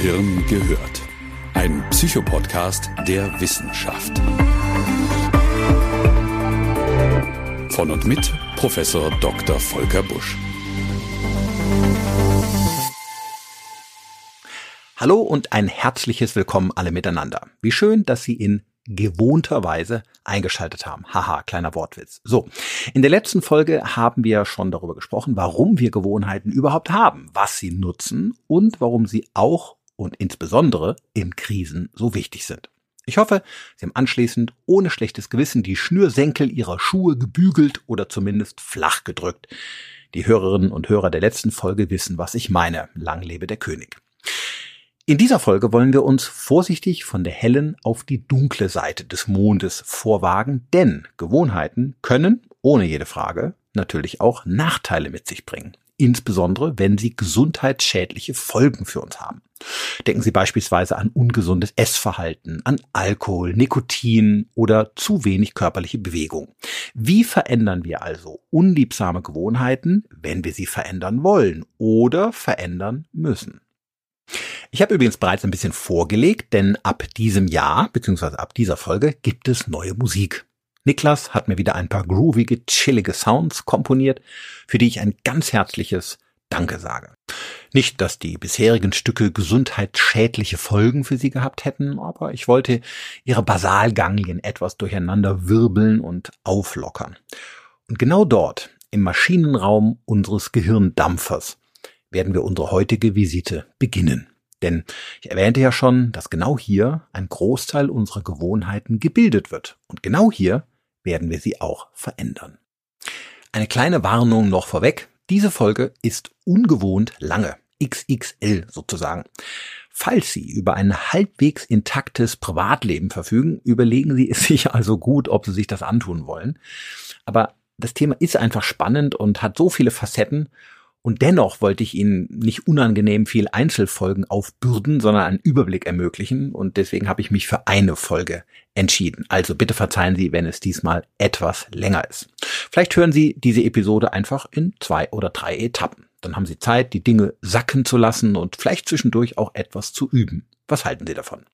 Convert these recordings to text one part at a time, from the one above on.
Gehirn gehört. Ein Psychopodcast der Wissenschaft. Von und mit Professor Dr. Volker Busch. Hallo und ein herzliches Willkommen alle miteinander. Wie schön, dass Sie in gewohnter Weise eingeschaltet haben. Haha, kleiner Wortwitz. So, in der letzten Folge haben wir schon darüber gesprochen, warum wir Gewohnheiten überhaupt haben, was sie nutzen und warum sie auch und insbesondere in Krisen so wichtig sind. Ich hoffe, Sie haben anschließend ohne schlechtes Gewissen die Schnürsenkel Ihrer Schuhe gebügelt oder zumindest flach gedrückt. Die Hörerinnen und Hörer der letzten Folge wissen, was ich meine. Lang lebe der König. In dieser Folge wollen wir uns vorsichtig von der hellen auf die dunkle Seite des Mondes vorwagen, denn Gewohnheiten können, ohne jede Frage, natürlich auch Nachteile mit sich bringen. Insbesondere, wenn sie gesundheitsschädliche Folgen für uns haben. Denken Sie beispielsweise an ungesundes Essverhalten, an Alkohol, Nikotin oder zu wenig körperliche Bewegung. Wie verändern wir also unliebsame Gewohnheiten, wenn wir sie verändern wollen oder verändern müssen? Ich habe übrigens bereits ein bisschen vorgelegt, denn ab diesem Jahr, beziehungsweise ab dieser Folge, gibt es neue Musik. Niklas hat mir wieder ein paar groovige, chillige Sounds komponiert, für die ich ein ganz herzliches Danke sage. Nicht, dass die bisherigen Stücke gesundheitsschädliche Folgen für sie gehabt hätten, aber ich wollte ihre Basalganglien etwas durcheinander wirbeln und auflockern. Und genau dort, im Maschinenraum unseres Gehirndampfers, werden wir unsere heutige Visite beginnen. Denn ich erwähnte ja schon, dass genau hier ein Großteil unserer Gewohnheiten gebildet wird. Und genau hier werden wir sie auch verändern. Eine kleine Warnung noch vorweg. Diese Folge ist ungewohnt lange. XXL sozusagen. Falls Sie über ein halbwegs intaktes Privatleben verfügen, überlegen Sie es sich also gut, ob Sie sich das antun wollen. Aber das Thema ist einfach spannend und hat so viele Facetten und dennoch wollte ich Ihnen nicht unangenehm viel Einzelfolgen aufbürden, sondern einen Überblick ermöglichen. Und deswegen habe ich mich für eine Folge entschieden. Also bitte verzeihen Sie, wenn es diesmal etwas länger ist. Vielleicht hören Sie diese Episode einfach in zwei oder drei Etappen. Dann haben Sie Zeit, die Dinge sacken zu lassen und vielleicht zwischendurch auch etwas zu üben. Was halten Sie davon?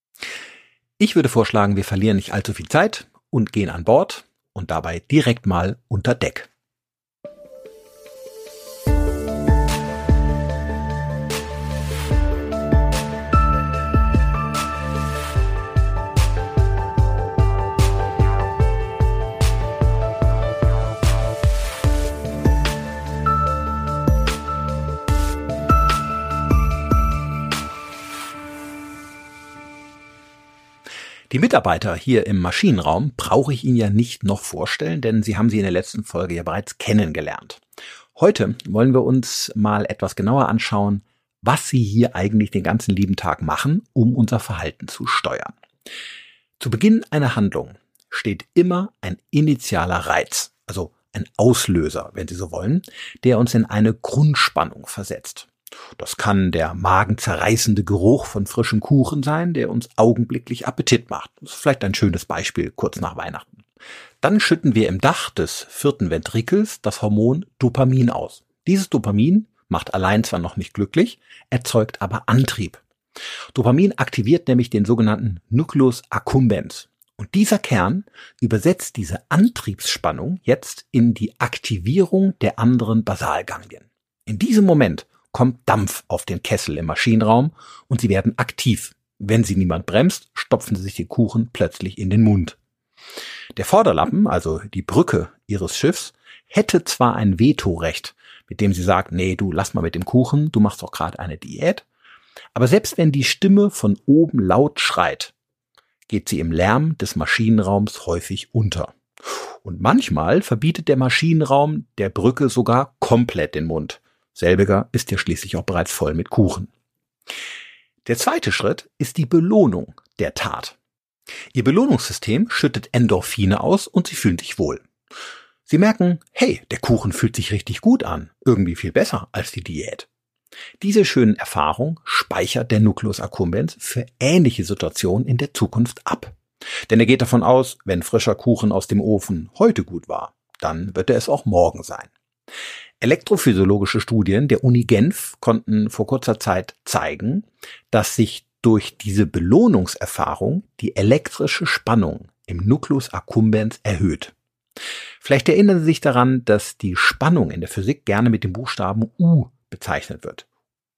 Ich würde vorschlagen, wir verlieren nicht allzu viel Zeit und gehen an Bord und dabei direkt mal unter Deck. Die Mitarbeiter hier im Maschinenraum brauche ich Ihnen ja nicht noch vorstellen, denn Sie haben sie in der letzten Folge ja bereits kennengelernt. Heute wollen wir uns mal etwas genauer anschauen, was Sie hier eigentlich den ganzen lieben Tag machen, um unser Verhalten zu steuern. Zu Beginn einer Handlung steht immer ein initialer Reiz, also ein Auslöser, wenn Sie so wollen, der uns in eine Grundspannung versetzt. Das kann der magenzerreißende Geruch von frischem Kuchen sein, der uns augenblicklich Appetit macht. Das ist vielleicht ein schönes Beispiel kurz nach Weihnachten. Dann schütten wir im Dach des vierten Ventrikels das Hormon Dopamin aus. Dieses Dopamin macht allein zwar noch nicht glücklich, erzeugt aber Antrieb. Dopamin aktiviert nämlich den sogenannten Nucleus accumbens. Und dieser Kern übersetzt diese Antriebsspannung jetzt in die Aktivierung der anderen Basalganglien. In diesem Moment kommt Dampf auf den Kessel im Maschinenraum und sie werden aktiv. Wenn sie niemand bremst, stopfen sie sich den Kuchen plötzlich in den Mund. Der Vorderlappen, also die Brücke ihres Schiffs, hätte zwar ein Vetorecht, mit dem sie sagt, nee, du lass mal mit dem Kuchen, du machst doch gerade eine Diät. Aber selbst wenn die Stimme von oben laut schreit, geht sie im Lärm des Maschinenraums häufig unter. Und manchmal verbietet der Maschinenraum der Brücke sogar komplett den Mund. Selbiger ist ja schließlich auch bereits voll mit Kuchen. Der zweite Schritt ist die Belohnung der Tat. Ihr Belohnungssystem schüttet Endorphine aus und sie fühlen sich wohl. Sie merken, hey, der Kuchen fühlt sich richtig gut an, irgendwie viel besser als die Diät. Diese schönen Erfahrungen speichert der Nucleus accumbens für ähnliche Situationen in der Zukunft ab. Denn er geht davon aus, wenn frischer Kuchen aus dem Ofen heute gut war, dann wird er es auch morgen sein. Elektrophysiologische Studien der Uni Genf konnten vor kurzer Zeit zeigen, dass sich durch diese Belohnungserfahrung die elektrische Spannung im Nucleus accumbens erhöht. Vielleicht erinnern Sie sich daran, dass die Spannung in der Physik gerne mit dem Buchstaben U bezeichnet wird.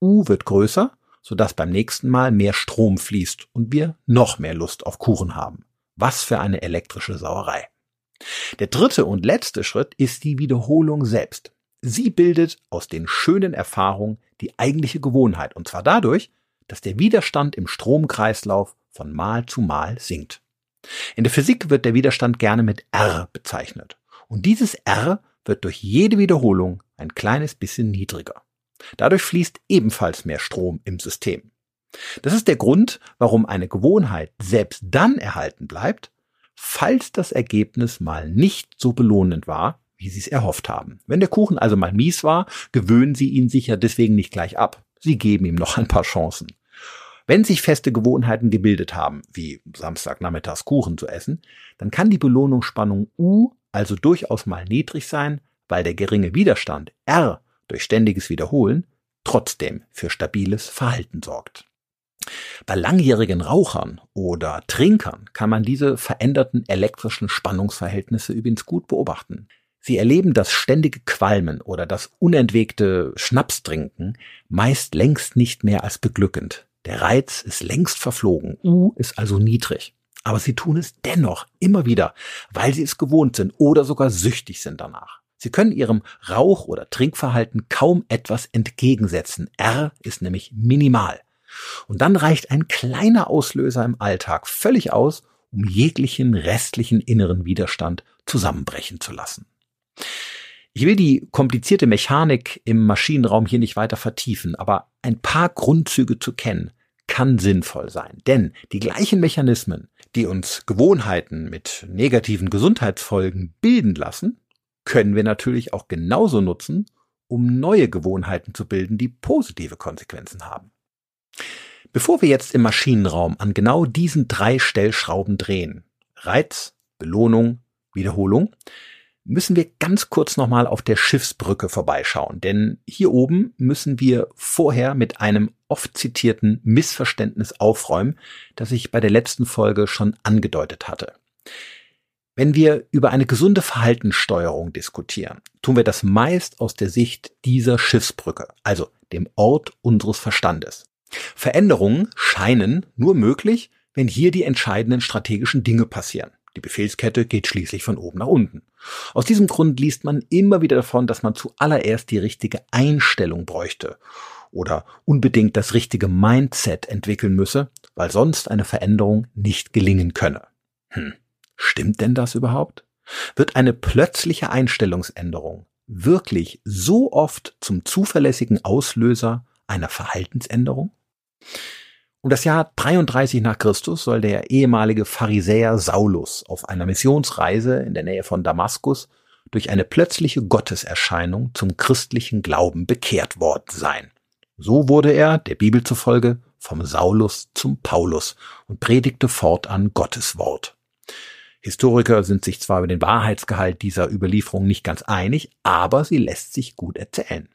U wird größer, sodass beim nächsten Mal mehr Strom fließt und wir noch mehr Lust auf Kuchen haben. Was für eine elektrische Sauerei. Der dritte und letzte Schritt ist die Wiederholung selbst. Sie bildet aus den schönen Erfahrungen die eigentliche Gewohnheit, und zwar dadurch, dass der Widerstand im Stromkreislauf von Mal zu Mal sinkt. In der Physik wird der Widerstand gerne mit R bezeichnet. Und dieses R wird durch jede Wiederholung ein kleines bisschen niedriger. Dadurch fließt ebenfalls mehr Strom im System. Das ist der Grund, warum eine Gewohnheit selbst dann erhalten bleibt, falls das Ergebnis mal nicht so belohnend war, wie Sie es erhofft haben. Wenn der Kuchen also mal mies war, gewöhnen Sie ihn sicher deswegen nicht gleich ab. Sie geben ihm noch ein paar Chancen. Wenn sich feste Gewohnheiten gebildet haben, wie Samstagnachmittags Kuchen zu essen, dann kann die Belohnungsspannung U also durchaus mal niedrig sein, weil der geringe Widerstand R durch ständiges Wiederholen trotzdem für stabiles Verhalten sorgt. Bei langjährigen Rauchern oder Trinkern kann man diese veränderten elektrischen Spannungsverhältnisse übrigens gut beobachten. Sie erleben das ständige Qualmen oder das unentwegte Schnapstrinken meist längst nicht mehr als beglückend. Der Reiz ist längst verflogen. U ist also niedrig. Aber sie tun es dennoch immer wieder, weil sie es gewohnt sind oder sogar süchtig sind danach. Sie können ihrem Rauch- oder Trinkverhalten kaum etwas entgegensetzen. R ist nämlich minimal. Und dann reicht ein kleiner Auslöser im Alltag völlig aus, um jeglichen restlichen inneren Widerstand zusammenbrechen zu lassen. Ich will die komplizierte Mechanik im Maschinenraum hier nicht weiter vertiefen, aber ein paar Grundzüge zu kennen, kann sinnvoll sein. Denn die gleichen Mechanismen, die uns Gewohnheiten mit negativen Gesundheitsfolgen bilden lassen, können wir natürlich auch genauso nutzen, um neue Gewohnheiten zu bilden, die positive Konsequenzen haben. Bevor wir jetzt im Maschinenraum an genau diesen drei Stellschrauben drehen, Reiz, Belohnung, Wiederholung, müssen wir ganz kurz nochmal auf der Schiffsbrücke vorbeischauen, denn hier oben müssen wir vorher mit einem oft zitierten Missverständnis aufräumen, das ich bei der letzten Folge schon angedeutet hatte. Wenn wir über eine gesunde Verhaltenssteuerung diskutieren, tun wir das meist aus der Sicht dieser Schiffsbrücke, also dem Ort unseres Verstandes. Veränderungen scheinen nur möglich, wenn hier die entscheidenden strategischen Dinge passieren. Die Befehlskette geht schließlich von oben nach unten. Aus diesem Grund liest man immer wieder davon, dass man zuallererst die richtige Einstellung bräuchte oder unbedingt das richtige Mindset entwickeln müsse, weil sonst eine Veränderung nicht gelingen könne. Hm. Stimmt denn das überhaupt? Wird eine plötzliche Einstellungsänderung wirklich so oft zum zuverlässigen Auslöser einer Verhaltensänderung? Um das Jahr 33 nach Christus soll der ehemalige Pharisäer Saulus auf einer Missionsreise in der Nähe von Damaskus durch eine plötzliche Gotteserscheinung zum christlichen Glauben bekehrt worden sein. So wurde er, der Bibel zufolge, vom Saulus zum Paulus und predigte fortan Gottes Wort. Historiker sind sich zwar über den Wahrheitsgehalt dieser Überlieferung nicht ganz einig, aber sie lässt sich gut erzählen.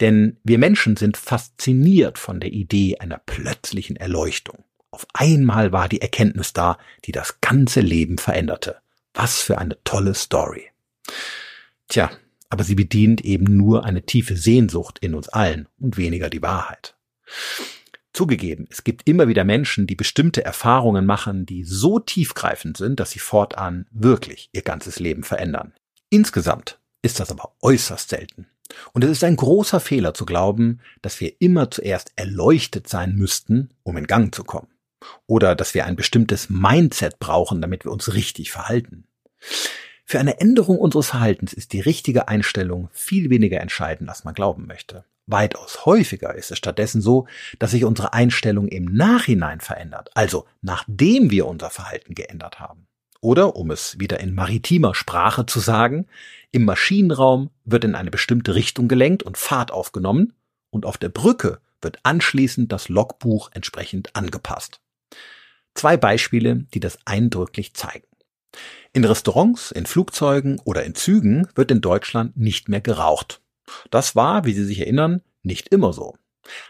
Denn wir Menschen sind fasziniert von der Idee einer plötzlichen Erleuchtung. Auf einmal war die Erkenntnis da, die das ganze Leben veränderte. Was für eine tolle Story. Tja, aber sie bedient eben nur eine tiefe Sehnsucht in uns allen und weniger die Wahrheit. Zugegeben, es gibt immer wieder Menschen, die bestimmte Erfahrungen machen, die so tiefgreifend sind, dass sie fortan wirklich ihr ganzes Leben verändern. Insgesamt ist das aber äußerst selten. Und es ist ein großer Fehler zu glauben, dass wir immer zuerst erleuchtet sein müssten, um in Gang zu kommen. Oder dass wir ein bestimmtes Mindset brauchen, damit wir uns richtig verhalten. Für eine Änderung unseres Verhaltens ist die richtige Einstellung viel weniger entscheidend, als man glauben möchte. Weitaus häufiger ist es stattdessen so, dass sich unsere Einstellung im Nachhinein verändert, also nachdem wir unser Verhalten geändert haben. Oder, um es wieder in maritimer Sprache zu sagen, im Maschinenraum wird in eine bestimmte Richtung gelenkt und Fahrt aufgenommen und auf der Brücke wird anschließend das Logbuch entsprechend angepasst. Zwei Beispiele, die das eindrücklich zeigen. In Restaurants, in Flugzeugen oder in Zügen wird in Deutschland nicht mehr geraucht. Das war, wie Sie sich erinnern, nicht immer so.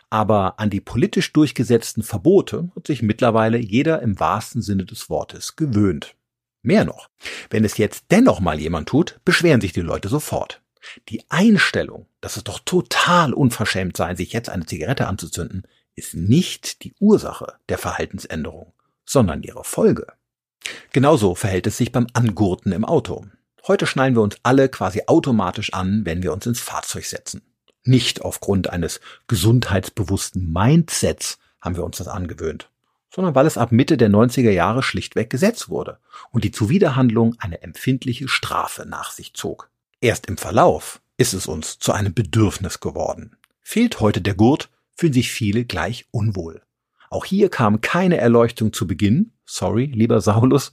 Aber an die politisch durchgesetzten Verbote hat sich mittlerweile jeder im wahrsten Sinne des Wortes gewöhnt. Mehr noch, wenn es jetzt dennoch mal jemand tut, beschweren sich die Leute sofort. Die Einstellung, dass es doch total unverschämt sei, sich jetzt eine Zigarette anzuzünden, ist nicht die Ursache der Verhaltensänderung, sondern ihre Folge. Genauso verhält es sich beim Angurten im Auto. Heute schnallen wir uns alle quasi automatisch an, wenn wir uns ins Fahrzeug setzen. Nicht aufgrund eines gesundheitsbewussten Mindsets haben wir uns das angewöhnt, sondern weil es ab Mitte der 90er Jahre schlichtweg Gesetz wurde und die Zuwiderhandlung eine empfindliche Strafe nach sich zog. Erst im Verlauf ist es uns zu einem Bedürfnis geworden. Fehlt heute der Gurt, fühlen sich viele gleich unwohl. Auch hier kam keine Erleuchtung zu Beginn, sorry, lieber Saulus,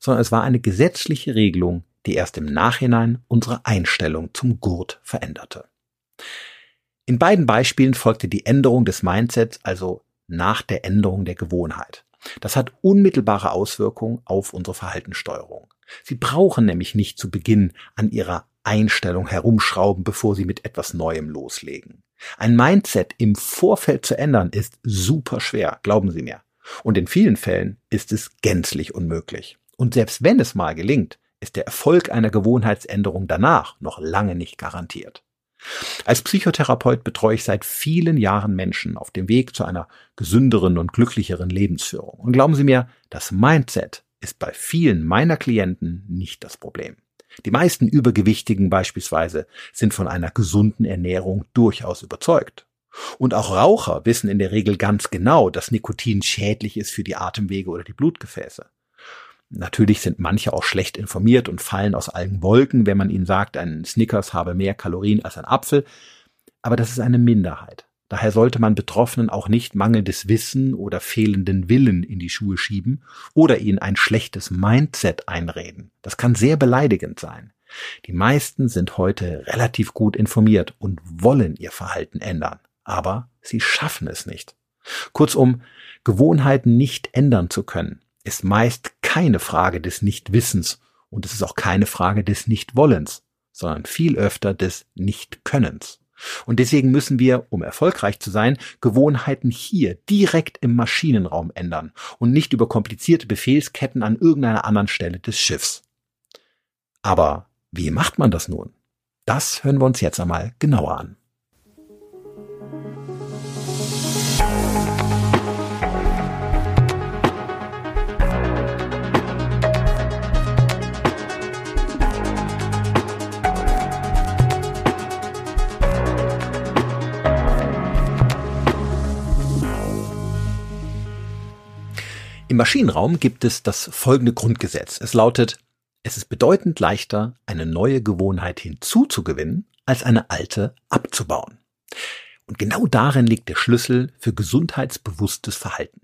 sondern es war eine gesetzliche Regelung, die erst im Nachhinein unsere Einstellung zum Gurt veränderte. In beiden Beispielen folgte die Änderung des Mindsets also nach der Änderung der Gewohnheit. Das hat unmittelbare Auswirkungen auf unsere Verhaltenssteuerung. Sie brauchen nämlich nicht zu Beginn an ihrer Einstellung herumschrauben, bevor sie mit etwas Neuem loslegen. Ein Mindset im Vorfeld zu ändern ist super schwer, glauben Sie mir. Und in vielen Fällen ist es gänzlich unmöglich. Und selbst wenn es mal gelingt, ist der Erfolg einer Gewohnheitsänderung danach noch lange nicht garantiert. Als Psychotherapeut betreue ich seit vielen Jahren Menschen auf dem Weg zu einer gesünderen und glücklicheren Lebensführung. Und glauben Sie mir, das Mindset ist bei vielen meiner Klienten nicht das Problem. Die meisten Übergewichtigen beispielsweise sind von einer gesunden Ernährung durchaus überzeugt. Und auch Raucher wissen in der Regel ganz genau, dass Nikotin schädlich ist für die Atemwege oder die Blutgefäße. Natürlich sind manche auch schlecht informiert und fallen aus allen Wolken, wenn man ihnen sagt, ein Snickers habe mehr Kalorien als ein Apfel. Aber das ist eine Minderheit. Daher sollte man Betroffenen auch nicht mangelndes Wissen oder fehlenden Willen in die Schuhe schieben oder ihnen ein schlechtes Mindset einreden. Das kann sehr beleidigend sein. Die meisten sind heute relativ gut informiert und wollen ihr Verhalten ändern, aber sie schaffen es nicht. Kurzum, Gewohnheiten nicht ändern zu können, ist meist keine Frage des Nichtwissens und es ist auch keine Frage des Nichtwollens, sondern viel öfter des Nichtkönnens. Und deswegen müssen wir, um erfolgreich zu sein, Gewohnheiten hier direkt im Maschinenraum ändern und nicht über komplizierte Befehlsketten an irgendeiner anderen Stelle des Schiffs. Aber wie macht man das nun? Das hören wir uns jetzt einmal genauer an. Maschinenraum gibt es das folgende Grundgesetz. Es lautet, es ist bedeutend leichter, eine neue Gewohnheit hinzuzugewinnen, als eine alte abzubauen. Und genau darin liegt der Schlüssel für gesundheitsbewusstes Verhalten.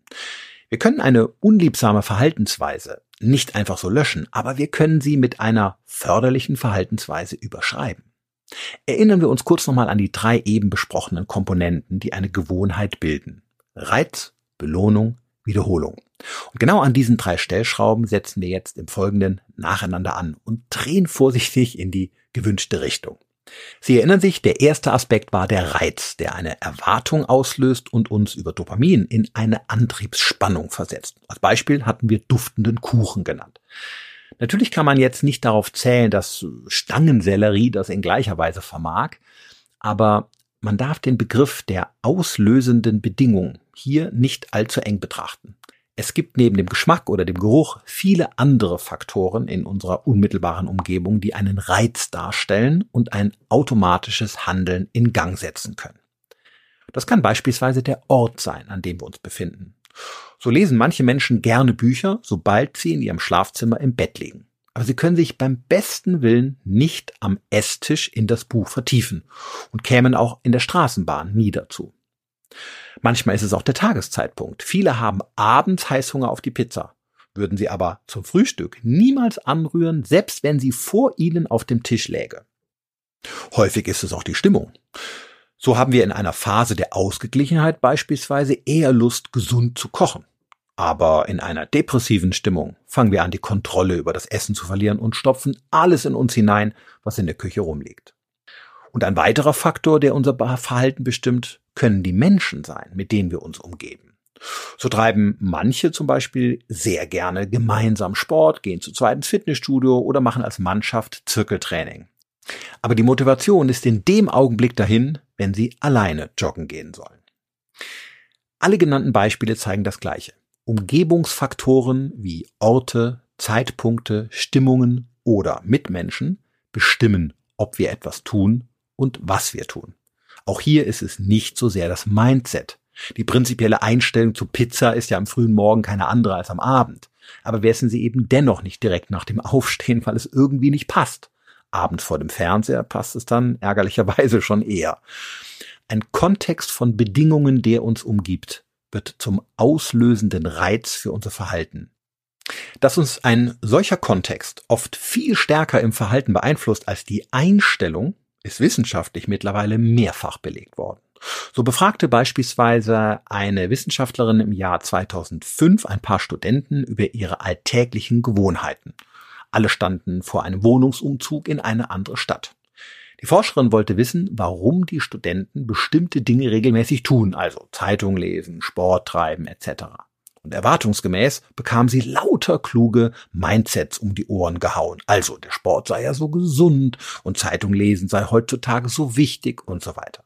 Wir können eine unliebsame Verhaltensweise nicht einfach so löschen, aber wir können sie mit einer förderlichen Verhaltensweise überschreiben. Erinnern wir uns kurz nochmal an die drei eben besprochenen Komponenten, die eine Gewohnheit bilden. Reiz, Belohnung, Wiederholung. Und genau an diesen drei Stellschrauben setzen wir jetzt im Folgenden nacheinander an und drehen vorsichtig in die gewünschte Richtung. Sie erinnern sich, der erste Aspekt war der Reiz, der eine Erwartung auslöst und uns über Dopamin in eine Antriebsspannung versetzt. Als Beispiel hatten wir duftenden Kuchen genannt. Natürlich kann man jetzt nicht darauf zählen, dass Stangensellerie das in gleicher Weise vermag, aber man darf den Begriff der auslösenden Bedingung hier nicht allzu eng betrachten. Es gibt neben dem Geschmack oder dem Geruch viele andere Faktoren in unserer unmittelbaren Umgebung, die einen Reiz darstellen und ein automatisches Handeln in Gang setzen können. Das kann beispielsweise der Ort sein, an dem wir uns befinden. So lesen manche Menschen gerne Bücher, sobald sie in ihrem Schlafzimmer im Bett liegen. Aber sie können sich beim besten Willen nicht am Esstisch in das Buch vertiefen und kämen auch in der Straßenbahn nie dazu. Manchmal ist es auch der Tageszeitpunkt. Viele haben abends Heißhunger auf die Pizza, würden sie aber zum Frühstück niemals anrühren, selbst wenn sie vor ihnen auf dem Tisch läge. Häufig ist es auch die Stimmung. So haben wir in einer Phase der Ausgeglichenheit beispielsweise eher Lust, gesund zu kochen. Aber in einer depressiven Stimmung fangen wir an, die Kontrolle über das Essen zu verlieren und stopfen alles in uns hinein, was in der Küche rumliegt. Und ein weiterer Faktor, der unser Verhalten bestimmt, können die Menschen sein, mit denen wir uns umgeben. So treiben manche zum Beispiel sehr gerne gemeinsam Sport, gehen zu zweit ins Fitnessstudio oder machen als Mannschaft Zirkeltraining. Aber die Motivation ist in dem Augenblick dahin, wenn sie alleine joggen gehen sollen. Alle genannten Beispiele zeigen das Gleiche. Umgebungsfaktoren wie Orte, Zeitpunkte, Stimmungen oder Mitmenschen bestimmen, ob wir etwas tun und was wir tun. Auch hier ist es nicht so sehr das Mindset. Die prinzipielle Einstellung zu Pizza ist ja am frühen Morgen keine andere als am Abend. Aber wir essen sie eben dennoch nicht direkt nach dem Aufstehen, weil es irgendwie nicht passt. Abends vor dem Fernseher passt es dann ärgerlicherweise schon eher. Ein Kontext von Bedingungen, der uns umgibt, wird zum auslösenden Reiz für unser Verhalten. Dass uns ein solcher Kontext oft viel stärker im Verhalten beeinflusst als die Einstellung, ist wissenschaftlich mittlerweile mehrfach belegt worden. So befragte beispielsweise eine Wissenschaftlerin im Jahr 2005 ein paar Studenten über ihre alltäglichen Gewohnheiten. Alle standen vor einem Wohnungsumzug in eine andere Stadt. Die Forscherin wollte wissen, warum die Studenten bestimmte Dinge regelmäßig tun, also Zeitung lesen, Sport treiben etc. Und erwartungsgemäß bekam sie lauter kluge Mindsets um die Ohren gehauen. Also der Sport sei ja so gesund und Zeitung lesen sei heutzutage so wichtig und so weiter.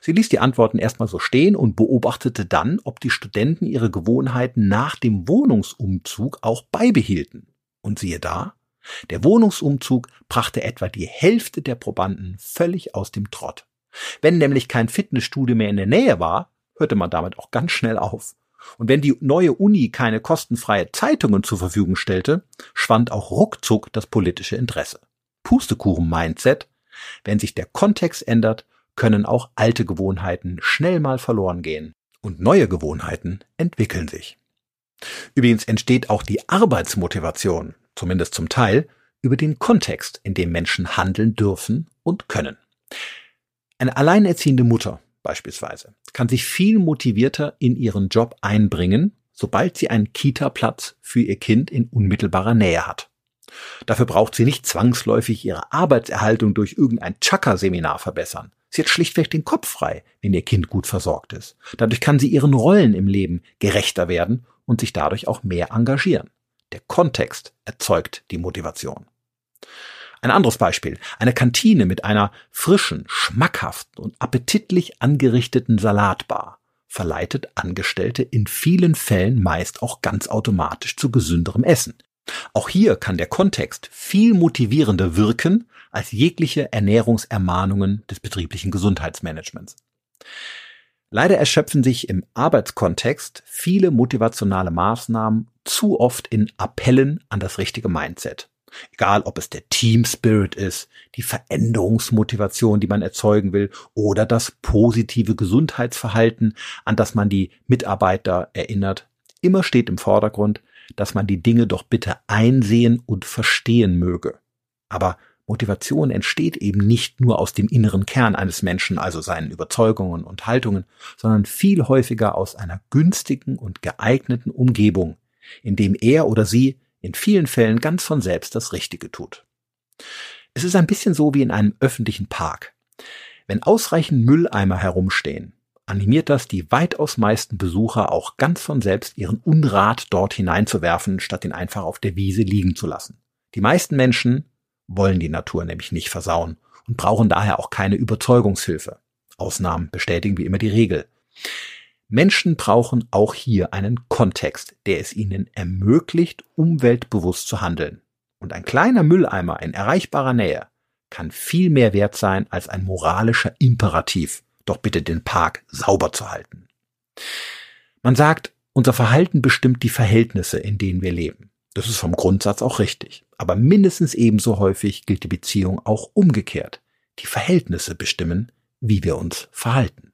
Sie ließ die Antworten erstmal so stehen und beobachtete dann, ob die Studenten ihre Gewohnheiten nach dem Wohnungsumzug auch beibehielten. Und siehe da, der Wohnungsumzug brachte etwa die Hälfte der Probanden völlig aus dem Trott. Wenn nämlich kein Fitnessstudio mehr in der Nähe war, hörte man damit auch ganz schnell auf. Und wenn die neue Uni keine kostenfreie Zeitungen zur Verfügung stellte, schwand auch ruckzuck das politische Interesse. Pustekuchen-Mindset. Wenn sich der Kontext ändert, können auch alte Gewohnheiten schnell mal verloren gehen. Und neue Gewohnheiten entwickeln sich. Übrigens entsteht auch die Arbeitsmotivation zumindest zum Teil, über den Kontext, in dem Menschen handeln dürfen und können. Eine alleinerziehende Mutter beispielsweise kann sich viel motivierter in ihren Job einbringen, sobald sie einen Kita-Platz für ihr Kind in unmittelbarer Nähe hat. Dafür braucht sie nicht zwangsläufig ihre Arbeitserhaltung durch irgendein Chakra-Seminar verbessern. Sie hat schlichtweg den Kopf frei, wenn ihr Kind gut versorgt ist. Dadurch kann sie ihren Rollen im Leben gerechter werden und sich dadurch auch mehr engagieren. Der Kontext erzeugt die Motivation. Ein anderes Beispiel. Eine Kantine mit einer frischen, schmackhaften und appetitlich angerichteten Salatbar verleitet Angestellte in vielen Fällen meist auch ganz automatisch zu gesünderem Essen. Auch hier kann der Kontext viel motivierender wirken als jegliche Ernährungsermahnungen des betrieblichen Gesundheitsmanagements. Leider erschöpfen sich im Arbeitskontext viele motivationale Maßnahmen zu oft in Appellen an das richtige Mindset. Egal, ob es der Team Spirit ist, die Veränderungsmotivation, die man erzeugen will, oder das positive Gesundheitsverhalten, an das man die Mitarbeiter erinnert. Immer steht im Vordergrund, dass man die Dinge doch bitte einsehen und verstehen möge. Aber Motivation entsteht eben nicht nur aus dem inneren Kern eines Menschen, also seinen Überzeugungen und Haltungen, sondern viel häufiger aus einer günstigen und geeigneten Umgebung, in dem er oder sie in vielen Fällen ganz von selbst das Richtige tut. Es ist ein bisschen so wie in einem öffentlichen Park. Wenn ausreichend Mülleimer herumstehen, animiert das die weitaus meisten Besucher auch ganz von selbst ihren Unrat dort hineinzuwerfen, statt ihn einfach auf der Wiese liegen zu lassen. Die meisten Menschen wollen die Natur nämlich nicht versauen und brauchen daher auch keine Überzeugungshilfe. Ausnahmen bestätigen wie immer die Regel. Menschen brauchen auch hier einen Kontext, der es ihnen ermöglicht, umweltbewusst zu handeln. Und ein kleiner Mülleimer in erreichbarer Nähe kann viel mehr wert sein als ein moralischer Imperativ, doch bitte den Park sauber zu halten. Man sagt, unser Verhalten bestimmt die Verhältnisse, in denen wir leben. Das ist vom Grundsatz auch richtig. Aber mindestens ebenso häufig gilt die Beziehung auch umgekehrt. Die Verhältnisse bestimmen, wie wir uns verhalten.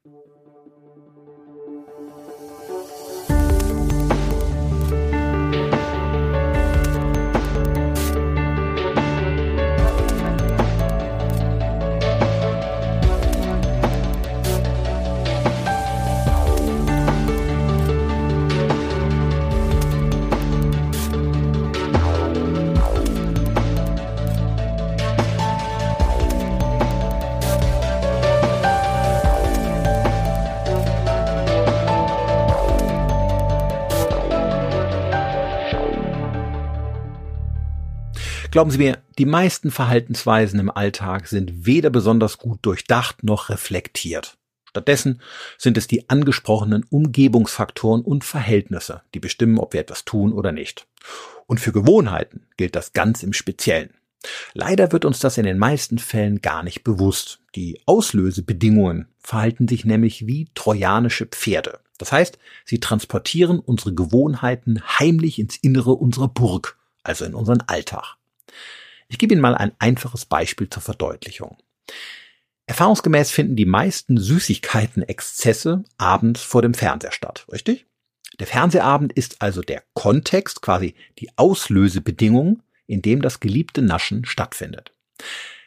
Glauben Sie mir, die meisten Verhaltensweisen im Alltag sind weder besonders gut durchdacht noch reflektiert. Stattdessen sind es die angesprochenen Umgebungsfaktoren und Verhältnisse, die bestimmen, ob wir etwas tun oder nicht. Und für Gewohnheiten gilt das ganz im Speziellen. Leider wird uns das in den meisten Fällen gar nicht bewusst. Die Auslösebedingungen verhalten sich nämlich wie trojanische Pferde. Das heißt, sie transportieren unsere Gewohnheiten heimlich ins Innere unserer Burg, also in unseren Alltag. Ich gebe Ihnen mal ein einfaches Beispiel zur Verdeutlichung. Erfahrungsgemäß finden die meisten Süßigkeiten-Exzesse abends vor dem Fernseher statt, richtig? Der Fernsehabend ist also der Kontext, quasi die Auslösebedingung, in dem das geliebte Naschen stattfindet.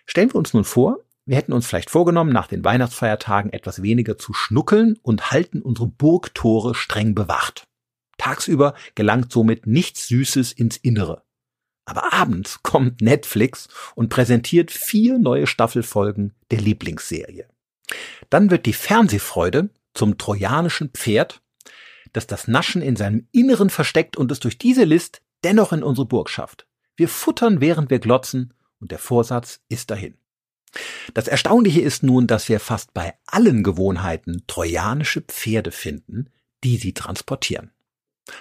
Stellen wir uns nun vor, wir hätten uns vielleicht vorgenommen, nach den Weihnachtsfeiertagen etwas weniger zu schnuckeln und halten unsere Burgtore streng bewacht. Tagsüber gelangt somit nichts Süßes ins Innere. Aber abends kommt Netflix und präsentiert vier neue Staffelfolgen der Lieblingsserie. Dann wird die Fernsehfreude zum trojanischen Pferd, das das Naschen in seinem Inneren versteckt und es durch diese List dennoch in unsere Burg schafft. Wir futtern, während wir glotzen, und der Vorsatz ist dahin. Das Erstaunliche ist nun, dass wir fast bei allen Gewohnheiten trojanische Pferde finden, die sie transportieren.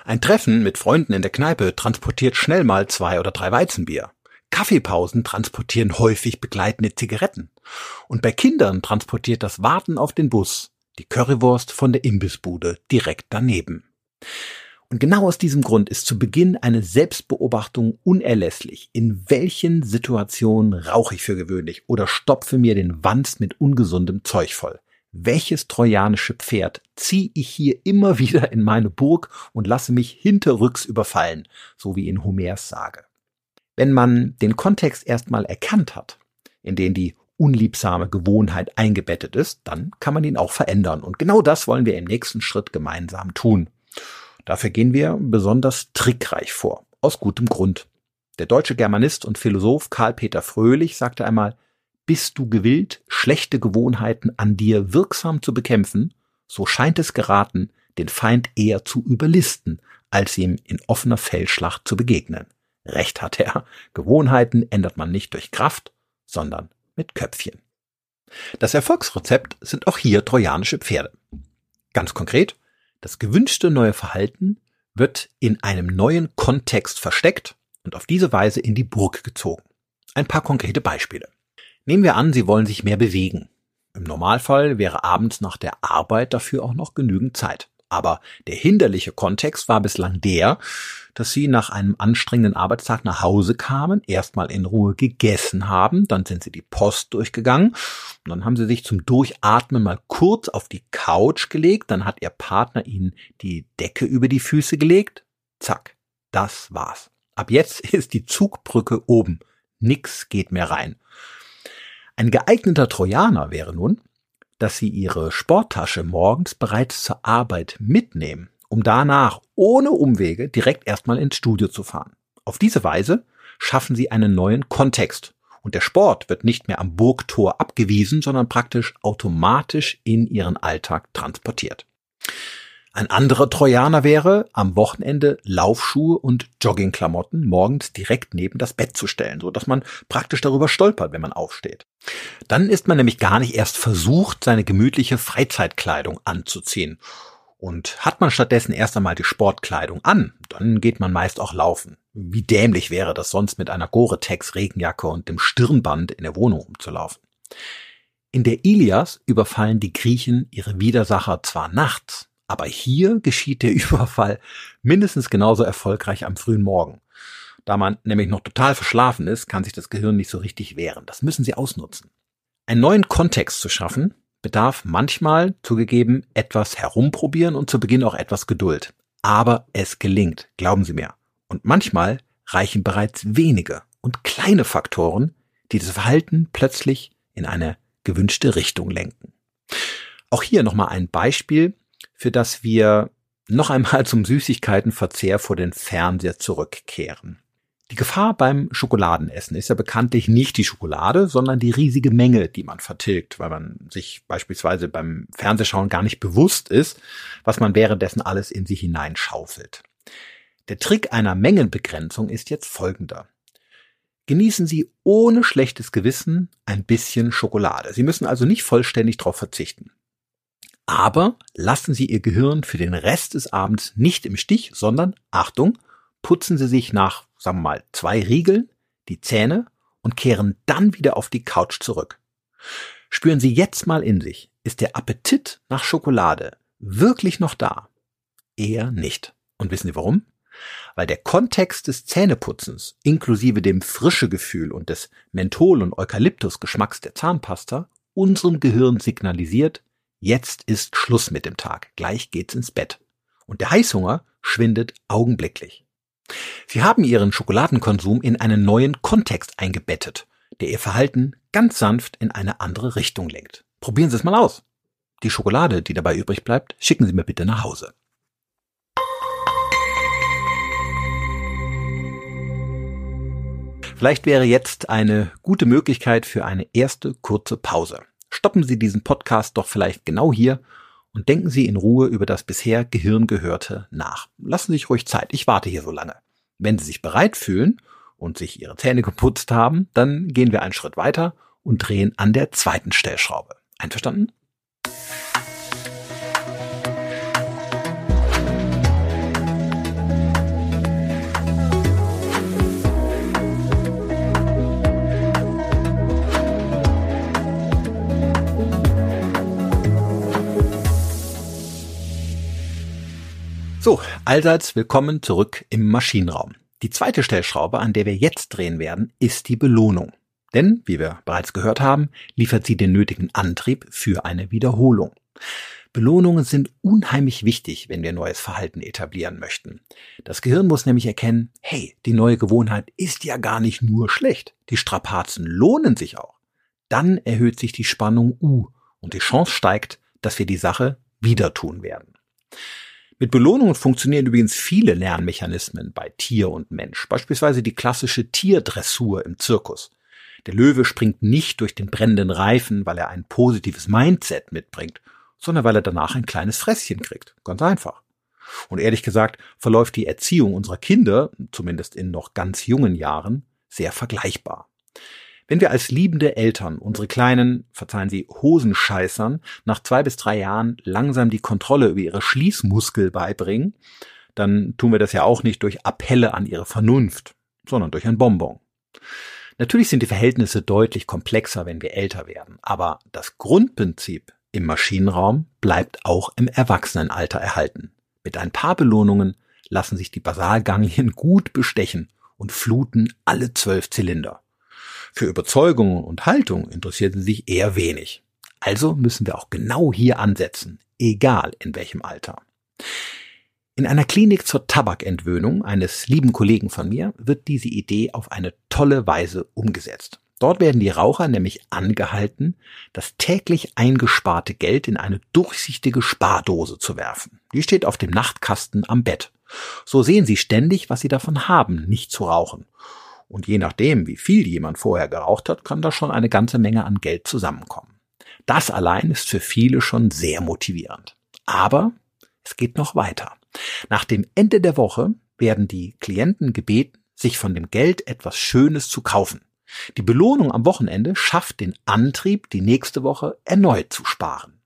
Ein Treffen mit Freunden in der Kneipe transportiert schnell mal zwei oder drei Weizenbier. Kaffeepausen transportieren häufig begleitende Zigaretten. Und bei Kindern transportiert das Warten auf den Bus die Currywurst von der Imbissbude direkt daneben. Und genau aus diesem Grund ist zu Beginn eine Selbstbeobachtung unerlässlich. In welchen Situationen rauche ich für gewöhnlich oder stopfe mir den Wanst mit ungesundem Zeug voll? Welches trojanische Pferd ziehe ich hier immer wieder in meine Burg und lasse mich hinterrücks überfallen, so wie in Homers Sage? Wenn man den Kontext erstmal erkannt hat, in den die unliebsame Gewohnheit eingebettet ist, dann kann man ihn auch verändern. Und genau das wollen wir im nächsten Schritt gemeinsam tun. Dafür gehen wir besonders trickreich vor, aus gutem Grund. Der deutsche Germanist und Philosoph Karl Peter Fröhlich sagte einmal, bist du gewillt, schlechte Gewohnheiten an dir wirksam zu bekämpfen, so scheint es geraten, den Feind eher zu überlisten, als ihm in offener Feldschlacht zu begegnen. Recht hat er, Gewohnheiten ändert man nicht durch Kraft, sondern mit Köpfchen. Das Erfolgsrezept sind auch hier trojanische Pferde. Ganz konkret, das gewünschte neue Verhalten wird in einem neuen Kontext versteckt und auf diese Weise in die Burg gezogen. Ein paar konkrete Beispiele. Nehmen wir an, Sie wollen sich mehr bewegen. Im Normalfall wäre abends nach der Arbeit dafür auch noch genügend Zeit. Aber der hinderliche Kontext war bislang der, dass sie nach einem anstrengenden Arbeitstag nach Hause kamen, erstmal in Ruhe gegessen haben, dann sind sie die Post durchgegangen und dann haben sie sich zum Durchatmen mal kurz auf die Couch gelegt, dann hat ihr Partner ihnen die Decke über die Füße gelegt. Zack, das war's. Ab jetzt ist die Zugbrücke oben. Nix geht mehr rein. Ein geeigneter Trojaner wäre nun, dass sie ihre Sporttasche morgens bereits zur Arbeit mitnehmen um danach ohne Umwege direkt erstmal ins Studio zu fahren. Auf diese Weise schaffen sie einen neuen Kontext und der Sport wird nicht mehr am Burgtor abgewiesen, sondern praktisch automatisch in ihren Alltag transportiert. Ein anderer Trojaner wäre, am Wochenende Laufschuhe und Joggingklamotten morgens direkt neben das Bett zu stellen, so dass man praktisch darüber stolpert, wenn man aufsteht. Dann ist man nämlich gar nicht erst versucht, seine gemütliche Freizeitkleidung anzuziehen und hat man stattdessen erst einmal die Sportkleidung an, dann geht man meist auch laufen. Wie dämlich wäre das sonst mit einer Gore-Tex Regenjacke und dem Stirnband in der Wohnung umzulaufen. In der Ilias überfallen die Griechen ihre Widersacher zwar nachts, aber hier geschieht der Überfall mindestens genauso erfolgreich am frühen Morgen. Da man nämlich noch total verschlafen ist, kann sich das Gehirn nicht so richtig wehren. Das müssen sie ausnutzen. Einen neuen Kontext zu schaffen, bedarf manchmal, zugegeben, etwas herumprobieren und zu Beginn auch etwas Geduld. Aber es gelingt, glauben Sie mir. Und manchmal reichen bereits wenige und kleine Faktoren, die das Verhalten plötzlich in eine gewünschte Richtung lenken. Auch hier nochmal ein Beispiel, für das wir noch einmal zum Süßigkeitenverzehr vor den Fernseher zurückkehren. Die Gefahr beim Schokoladenessen ist ja bekanntlich nicht die Schokolade, sondern die riesige Menge, die man vertilgt, weil man sich beispielsweise beim Fernsehschauen gar nicht bewusst ist, was man währenddessen alles in sich hineinschaufelt. Der Trick einer Mengenbegrenzung ist jetzt folgender. genießen Sie ohne schlechtes Gewissen ein bisschen Schokolade. Sie müssen also nicht vollständig darauf verzichten. Aber lassen Sie Ihr Gehirn für den Rest des Abends nicht im Stich, sondern, Achtung, putzen Sie sich nach, sagen wir mal, zwei Riegeln die Zähne und kehren dann wieder auf die Couch zurück. Spüren Sie jetzt mal in sich, ist der Appetit nach Schokolade wirklich noch da? Eher nicht. Und wissen Sie warum? Weil der Kontext des Zähneputzens inklusive dem frische Gefühl und des Menthol- und Eukalyptusgeschmacks der Zahnpasta unserem Gehirn signalisiert, jetzt ist Schluss mit dem Tag, gleich geht's ins Bett. Und der Heißhunger schwindet augenblicklich. Sie haben Ihren Schokoladenkonsum in einen neuen Kontext eingebettet, der Ihr Verhalten ganz sanft in eine andere Richtung lenkt. Probieren Sie es mal aus. Die Schokolade, die dabei übrig bleibt, schicken Sie mir bitte nach Hause. Vielleicht wäre jetzt eine gute Möglichkeit für eine erste kurze Pause. Stoppen Sie diesen Podcast doch vielleicht genau hier und denken Sie in Ruhe über das bisher Gehirngehörte nach. Lassen Sie sich ruhig Zeit, ich warte hier so lange. Wenn Sie sich bereit fühlen und sich Ihre Zähne geputzt haben, dann gehen wir einen Schritt weiter und drehen an der zweiten Stellschraube. Einverstanden? So, allseits willkommen zurück im Maschinenraum. Die zweite Stellschraube, an der wir jetzt drehen werden, ist die Belohnung. Denn, wie wir bereits gehört haben, liefert sie den nötigen Antrieb für eine Wiederholung. Belohnungen sind unheimlich wichtig, wenn wir neues Verhalten etablieren möchten. Das Gehirn muss nämlich erkennen, hey, die neue Gewohnheit ist ja gar nicht nur schlecht. Die Strapazen lohnen sich auch. Dann erhöht sich die Spannung U und die Chance steigt, dass wir die Sache wieder tun werden. Mit Belohnungen funktionieren übrigens viele Lernmechanismen bei Tier und Mensch, beispielsweise die klassische Tierdressur im Zirkus. Der Löwe springt nicht durch den brennenden Reifen, weil er ein positives Mindset mitbringt, sondern weil er danach ein kleines Fresschen kriegt. Ganz einfach. Und ehrlich gesagt verläuft die Erziehung unserer Kinder, zumindest in noch ganz jungen Jahren, sehr vergleichbar. Wenn wir als liebende Eltern unsere kleinen, verzeihen Sie, Hosenscheißern nach zwei bis drei Jahren langsam die Kontrolle über ihre Schließmuskel beibringen, dann tun wir das ja auch nicht durch Appelle an ihre Vernunft, sondern durch ein Bonbon. Natürlich sind die Verhältnisse deutlich komplexer, wenn wir älter werden, aber das Grundprinzip im Maschinenraum bleibt auch im Erwachsenenalter erhalten. Mit ein paar Belohnungen lassen sich die Basalganglien gut bestechen und fluten alle zwölf Zylinder. Für Überzeugungen und Haltung interessieren sie sich eher wenig. Also müssen wir auch genau hier ansetzen, egal in welchem Alter. In einer Klinik zur Tabakentwöhnung eines lieben Kollegen von mir wird diese Idee auf eine tolle Weise umgesetzt. Dort werden die Raucher nämlich angehalten, das täglich eingesparte Geld in eine durchsichtige Spardose zu werfen. Die steht auf dem Nachtkasten am Bett. So sehen sie ständig, was sie davon haben, nicht zu rauchen. Und je nachdem, wie viel jemand vorher geraucht hat, kann da schon eine ganze Menge an Geld zusammenkommen. Das allein ist für viele schon sehr motivierend. Aber es geht noch weiter. Nach dem Ende der Woche werden die Klienten gebeten, sich von dem Geld etwas Schönes zu kaufen. Die Belohnung am Wochenende schafft den Antrieb, die nächste Woche erneut zu sparen.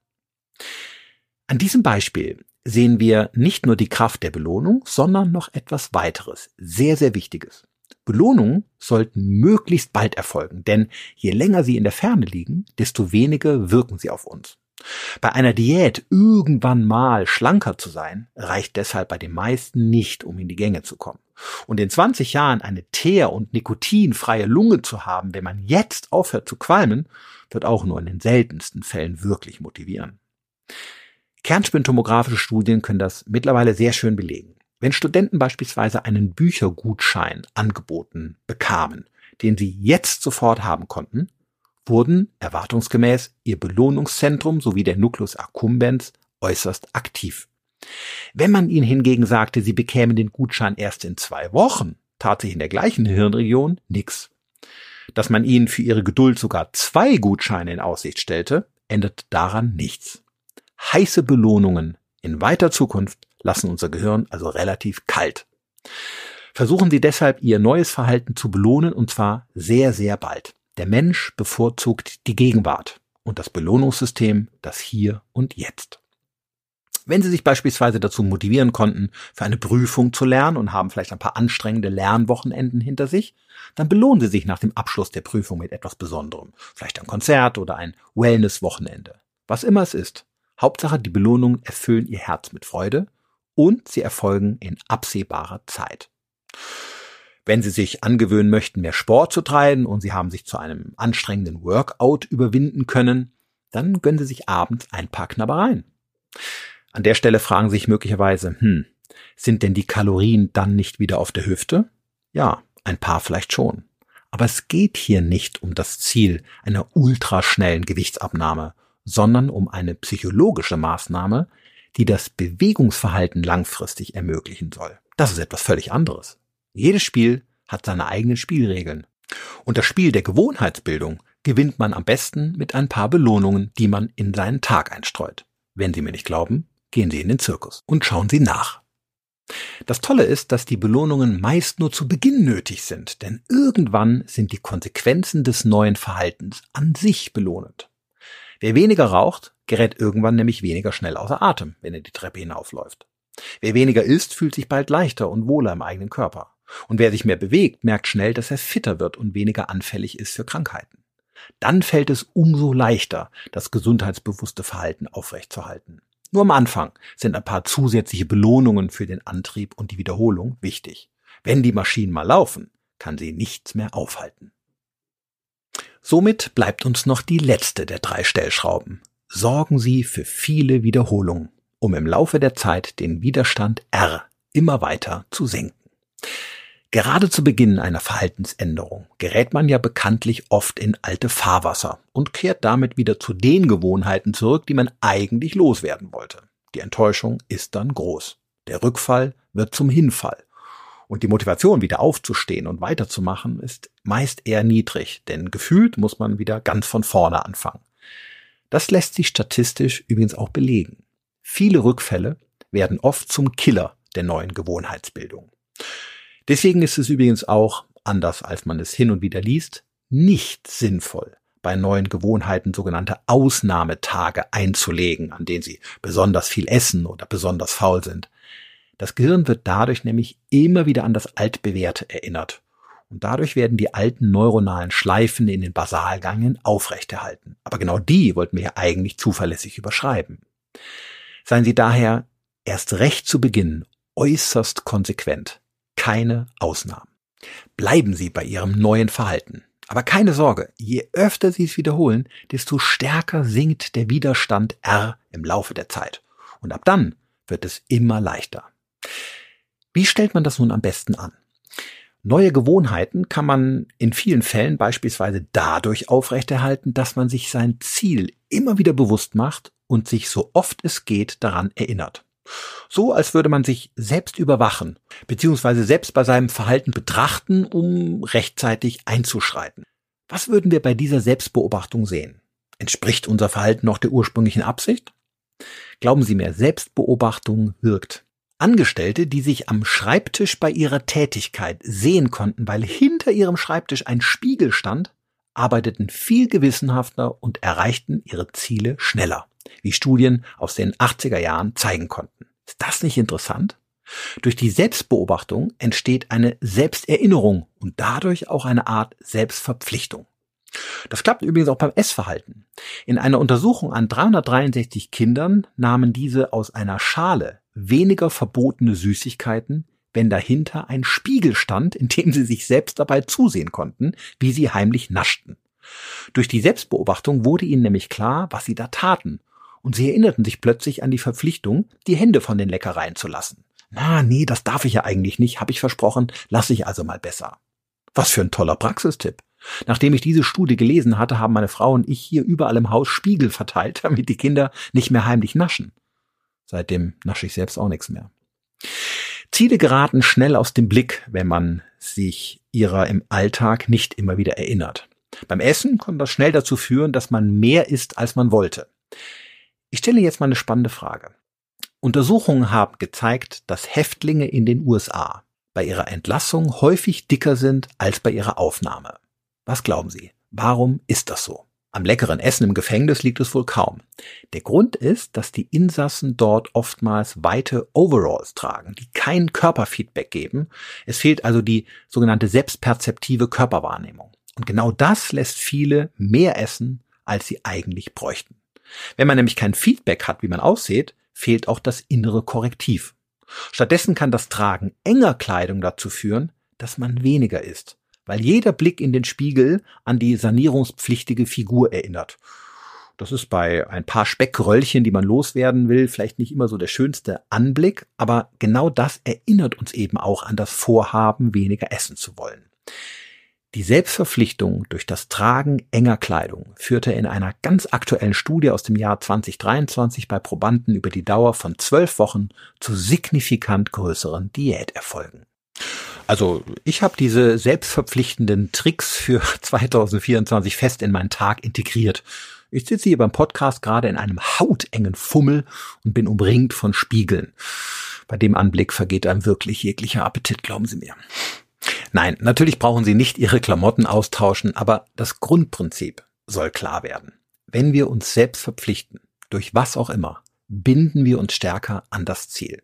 An diesem Beispiel sehen wir nicht nur die Kraft der Belohnung, sondern noch etwas weiteres, sehr, sehr Wichtiges. Belohnungen sollten möglichst bald erfolgen, denn je länger sie in der Ferne liegen, desto weniger wirken sie auf uns. Bei einer Diät irgendwann mal schlanker zu sein, reicht deshalb bei den meisten nicht, um in die Gänge zu kommen. Und in 20 Jahren eine teer- und nikotinfreie Lunge zu haben, wenn man jetzt aufhört zu qualmen, wird auch nur in den seltensten Fällen wirklich motivieren. Kernspintomographische Studien können das mittlerweile sehr schön belegen. Wenn Studenten beispielsweise einen Büchergutschein angeboten bekamen, den sie jetzt sofort haben konnten, wurden erwartungsgemäß ihr Belohnungszentrum sowie der Nucleus accumbens äußerst aktiv. Wenn man ihnen hingegen sagte, sie bekämen den Gutschein erst in zwei Wochen, tat sich in der gleichen Hirnregion nichts. Dass man ihnen für ihre Geduld sogar zwei Gutscheine in Aussicht stellte, ändert daran nichts. Heiße Belohnungen in weiter Zukunft lassen unser Gehirn also relativ kalt. Versuchen Sie deshalb, Ihr neues Verhalten zu belohnen und zwar sehr, sehr bald. Der Mensch bevorzugt die Gegenwart und das Belohnungssystem das Hier und Jetzt. Wenn Sie sich beispielsweise dazu motivieren konnten, für eine Prüfung zu lernen und haben vielleicht ein paar anstrengende Lernwochenenden hinter sich, dann belohnen Sie sich nach dem Abschluss der Prüfung mit etwas Besonderem. Vielleicht ein Konzert oder ein Wellness-Wochenende. Was immer es ist. Hauptsache, die Belohnungen erfüllen Ihr Herz mit Freude und sie erfolgen in absehbarer Zeit. Wenn Sie sich angewöhnen möchten, mehr Sport zu treiben und Sie haben sich zu einem anstrengenden Workout überwinden können, dann gönnen Sie sich abends ein paar Knabbereien. An der Stelle fragen Sie sich möglicherweise, hm, sind denn die Kalorien dann nicht wieder auf der Hüfte? Ja, ein paar vielleicht schon. Aber es geht hier nicht um das Ziel einer ultraschnellen Gewichtsabnahme, sondern um eine psychologische Maßnahme, die das Bewegungsverhalten langfristig ermöglichen soll. Das ist etwas völlig anderes. Jedes Spiel hat seine eigenen Spielregeln. Und das Spiel der Gewohnheitsbildung gewinnt man am besten mit ein paar Belohnungen, die man in seinen Tag einstreut. Wenn Sie mir nicht glauben, gehen Sie in den Zirkus und schauen Sie nach. Das Tolle ist, dass die Belohnungen meist nur zu Beginn nötig sind, denn irgendwann sind die Konsequenzen des neuen Verhaltens an sich belohnend. Wer weniger raucht, gerät irgendwann nämlich weniger schnell außer Atem, wenn er die Treppe hinaufläuft. Wer weniger isst, fühlt sich bald leichter und wohler im eigenen Körper. Und wer sich mehr bewegt, merkt schnell, dass er fitter wird und weniger anfällig ist für Krankheiten. Dann fällt es umso leichter, das gesundheitsbewusste Verhalten aufrechtzuerhalten. Nur am Anfang sind ein paar zusätzliche Belohnungen für den Antrieb und die Wiederholung wichtig. Wenn die Maschinen mal laufen, kann sie nichts mehr aufhalten. Somit bleibt uns noch die letzte der drei Stellschrauben. Sorgen Sie für viele Wiederholungen, um im Laufe der Zeit den Widerstand R immer weiter zu senken. Gerade zu Beginn einer Verhaltensänderung gerät man ja bekanntlich oft in alte Fahrwasser und kehrt damit wieder zu den Gewohnheiten zurück, die man eigentlich loswerden wollte. Die Enttäuschung ist dann groß. Der Rückfall wird zum Hinfall. Und die Motivation, wieder aufzustehen und weiterzumachen, ist meist eher niedrig, denn gefühlt muss man wieder ganz von vorne anfangen. Das lässt sich statistisch übrigens auch belegen. Viele Rückfälle werden oft zum Killer der neuen Gewohnheitsbildung. Deswegen ist es übrigens auch, anders als man es hin und wieder liest, nicht sinnvoll, bei neuen Gewohnheiten sogenannte Ausnahmetage einzulegen, an denen sie besonders viel essen oder besonders faul sind. Das Gehirn wird dadurch nämlich immer wieder an das Altbewährte erinnert. Und dadurch werden die alten neuronalen Schleifen in den Basalgangen aufrechterhalten. Aber genau die wollten wir ja eigentlich zuverlässig überschreiben. Seien Sie daher erst recht zu Beginn äußerst konsequent keine Ausnahmen. Bleiben Sie bei Ihrem neuen Verhalten. Aber keine Sorge, je öfter Sie es wiederholen, desto stärker sinkt der Widerstand R im Laufe der Zeit. Und ab dann wird es immer leichter. Wie stellt man das nun am besten an? Neue Gewohnheiten kann man in vielen Fällen beispielsweise dadurch aufrechterhalten, dass man sich sein Ziel immer wieder bewusst macht und sich so oft es geht daran erinnert. So als würde man sich selbst überwachen, beziehungsweise selbst bei seinem Verhalten betrachten, um rechtzeitig einzuschreiten. Was würden wir bei dieser Selbstbeobachtung sehen? Entspricht unser Verhalten noch der ursprünglichen Absicht? Glauben Sie mir, Selbstbeobachtung wirkt. Angestellte, die sich am Schreibtisch bei ihrer Tätigkeit sehen konnten, weil hinter ihrem Schreibtisch ein Spiegel stand, arbeiteten viel gewissenhafter und erreichten ihre Ziele schneller wie Studien aus den 80er Jahren zeigen konnten. Ist das nicht interessant? Durch die Selbstbeobachtung entsteht eine Selbsterinnerung und dadurch auch eine Art Selbstverpflichtung. Das klappt übrigens auch beim Essverhalten. In einer Untersuchung an 363 Kindern nahmen diese aus einer Schale weniger verbotene Süßigkeiten, wenn dahinter ein Spiegel stand, in dem sie sich selbst dabei zusehen konnten, wie sie heimlich naschten. Durch die Selbstbeobachtung wurde ihnen nämlich klar, was sie da taten und sie erinnerten sich plötzlich an die Verpflichtung, die Hände von den Leckereien zu lassen. Na, nee, das darf ich ja eigentlich nicht, habe ich versprochen, lasse ich also mal besser. Was für ein toller Praxistipp. Nachdem ich diese Studie gelesen hatte, haben meine Frau und ich hier überall im Haus Spiegel verteilt, damit die Kinder nicht mehr heimlich naschen. Seitdem nasche ich selbst auch nichts mehr. Ziele geraten schnell aus dem Blick, wenn man sich ihrer im Alltag nicht immer wieder erinnert. Beim Essen kann das schnell dazu führen, dass man mehr isst, als man wollte. Ich stelle jetzt mal eine spannende Frage. Untersuchungen haben gezeigt, dass Häftlinge in den USA bei ihrer Entlassung häufig dicker sind als bei ihrer Aufnahme. Was glauben Sie? Warum ist das so? Am leckeren Essen im Gefängnis liegt es wohl kaum. Der Grund ist, dass die Insassen dort oftmals weite Overalls tragen, die kein Körperfeedback geben. Es fehlt also die sogenannte selbstperzeptive Körperwahrnehmung. Und genau das lässt viele mehr essen, als sie eigentlich bräuchten. Wenn man nämlich kein Feedback hat, wie man aussieht, fehlt auch das innere Korrektiv. Stattdessen kann das Tragen enger Kleidung dazu führen, dass man weniger isst, weil jeder Blick in den Spiegel an die sanierungspflichtige Figur erinnert. Das ist bei ein paar Speckröllchen, die man loswerden will, vielleicht nicht immer so der schönste Anblick, aber genau das erinnert uns eben auch an das Vorhaben, weniger essen zu wollen. Die Selbstverpflichtung durch das Tragen enger Kleidung führte in einer ganz aktuellen Studie aus dem Jahr 2023 bei Probanden über die Dauer von zwölf Wochen zu signifikant größeren Diäterfolgen. Also ich habe diese selbstverpflichtenden Tricks für 2024 fest in meinen Tag integriert. Ich sitze hier beim Podcast gerade in einem hautengen Fummel und bin umringt von Spiegeln. Bei dem Anblick vergeht einem wirklich jeglicher Appetit, glauben Sie mir. Nein, natürlich brauchen Sie nicht Ihre Klamotten austauschen, aber das Grundprinzip soll klar werden. Wenn wir uns selbst verpflichten, durch was auch immer, binden wir uns stärker an das Ziel.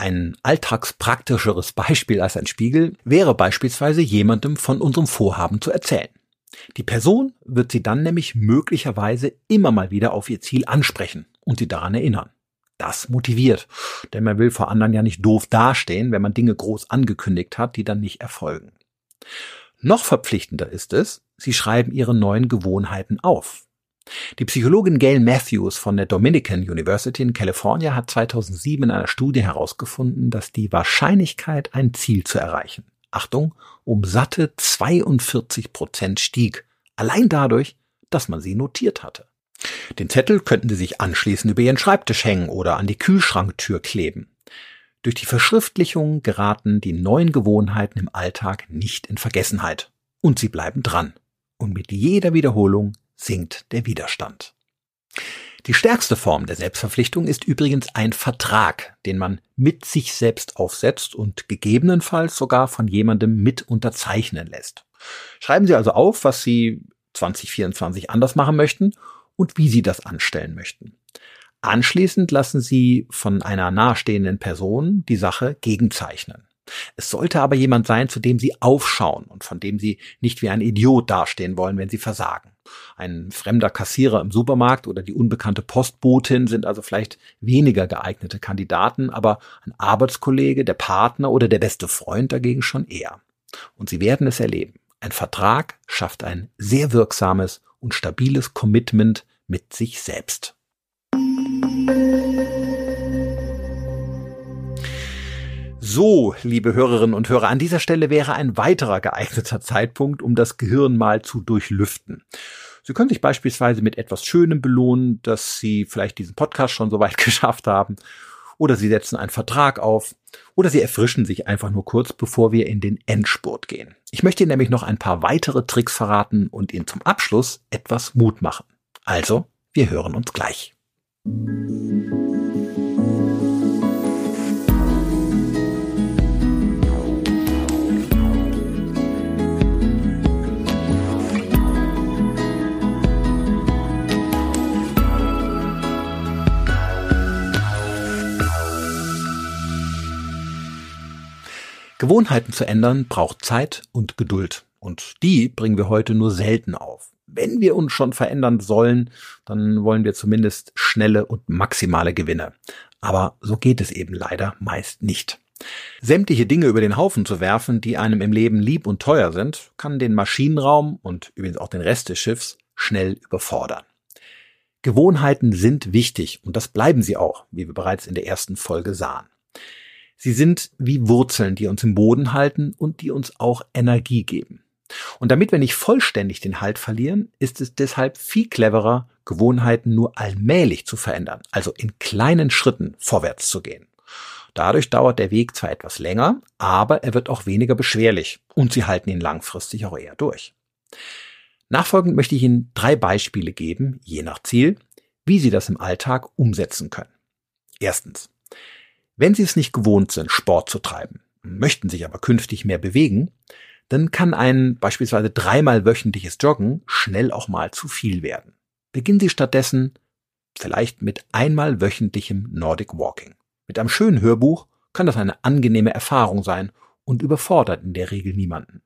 Ein alltagspraktischeres Beispiel als ein Spiegel wäre beispielsweise jemandem von unserem Vorhaben zu erzählen. Die Person wird sie dann nämlich möglicherweise immer mal wieder auf ihr Ziel ansprechen und sie daran erinnern. Das motiviert, denn man will vor anderen ja nicht doof dastehen, wenn man Dinge groß angekündigt hat, die dann nicht erfolgen. Noch verpflichtender ist es, sie schreiben ihre neuen Gewohnheiten auf. Die Psychologin Gail Matthews von der Dominican University in California hat 2007 in einer Studie herausgefunden, dass die Wahrscheinlichkeit, ein Ziel zu erreichen, Achtung, um satte 42 Prozent stieg, allein dadurch, dass man sie notiert hatte. Den Zettel könnten Sie sich anschließend über Ihren Schreibtisch hängen oder an die Kühlschranktür kleben. Durch die Verschriftlichung geraten die neuen Gewohnheiten im Alltag nicht in Vergessenheit. Und sie bleiben dran. Und mit jeder Wiederholung sinkt der Widerstand. Die stärkste Form der Selbstverpflichtung ist übrigens ein Vertrag, den man mit sich selbst aufsetzt und gegebenenfalls sogar von jemandem mit unterzeichnen lässt. Schreiben Sie also auf, was Sie 2024 anders machen möchten und wie Sie das anstellen möchten. Anschließend lassen Sie von einer nahestehenden Person die Sache gegenzeichnen. Es sollte aber jemand sein, zu dem Sie aufschauen und von dem Sie nicht wie ein Idiot dastehen wollen, wenn Sie versagen. Ein fremder Kassierer im Supermarkt oder die unbekannte Postbotin sind also vielleicht weniger geeignete Kandidaten, aber ein Arbeitskollege, der Partner oder der beste Freund dagegen schon eher. Und Sie werden es erleben. Ein Vertrag schafft ein sehr wirksames und stabiles Commitment mit sich selbst. So, liebe Hörerinnen und Hörer, an dieser Stelle wäre ein weiterer geeigneter Zeitpunkt, um das Gehirn mal zu durchlüften. Sie können sich beispielsweise mit etwas Schönem belohnen, dass Sie vielleicht diesen Podcast schon so weit geschafft haben, oder Sie setzen einen Vertrag auf, oder Sie erfrischen sich einfach nur kurz, bevor wir in den Endspurt gehen. Ich möchte Ihnen nämlich noch ein paar weitere Tricks verraten und Ihnen zum Abschluss etwas Mut machen. Also, wir hören uns gleich. Gewohnheiten zu ändern braucht Zeit und Geduld. Und die bringen wir heute nur selten auf wenn wir uns schon verändern sollen, dann wollen wir zumindest schnelle und maximale Gewinne. Aber so geht es eben leider meist nicht. Sämtliche Dinge über den Haufen zu werfen, die einem im Leben lieb und teuer sind, kann den Maschinenraum und übrigens auch den Rest des Schiffs schnell überfordern. Gewohnheiten sind wichtig und das bleiben sie auch, wie wir bereits in der ersten Folge sahen. Sie sind wie Wurzeln, die uns im Boden halten und die uns auch Energie geben. Und damit wir nicht vollständig den Halt verlieren, ist es deshalb viel cleverer, Gewohnheiten nur allmählich zu verändern, also in kleinen Schritten vorwärts zu gehen. Dadurch dauert der Weg zwar etwas länger, aber er wird auch weniger beschwerlich und Sie halten ihn langfristig auch eher durch. Nachfolgend möchte ich Ihnen drei Beispiele geben, je nach Ziel, wie Sie das im Alltag umsetzen können. Erstens. Wenn Sie es nicht gewohnt sind, Sport zu treiben, möchten sich aber künftig mehr bewegen, dann kann ein beispielsweise dreimal wöchentliches Joggen schnell auch mal zu viel werden. Beginnen Sie stattdessen vielleicht mit einmal wöchentlichem Nordic Walking. Mit einem schönen Hörbuch kann das eine angenehme Erfahrung sein und überfordert in der Regel niemanden.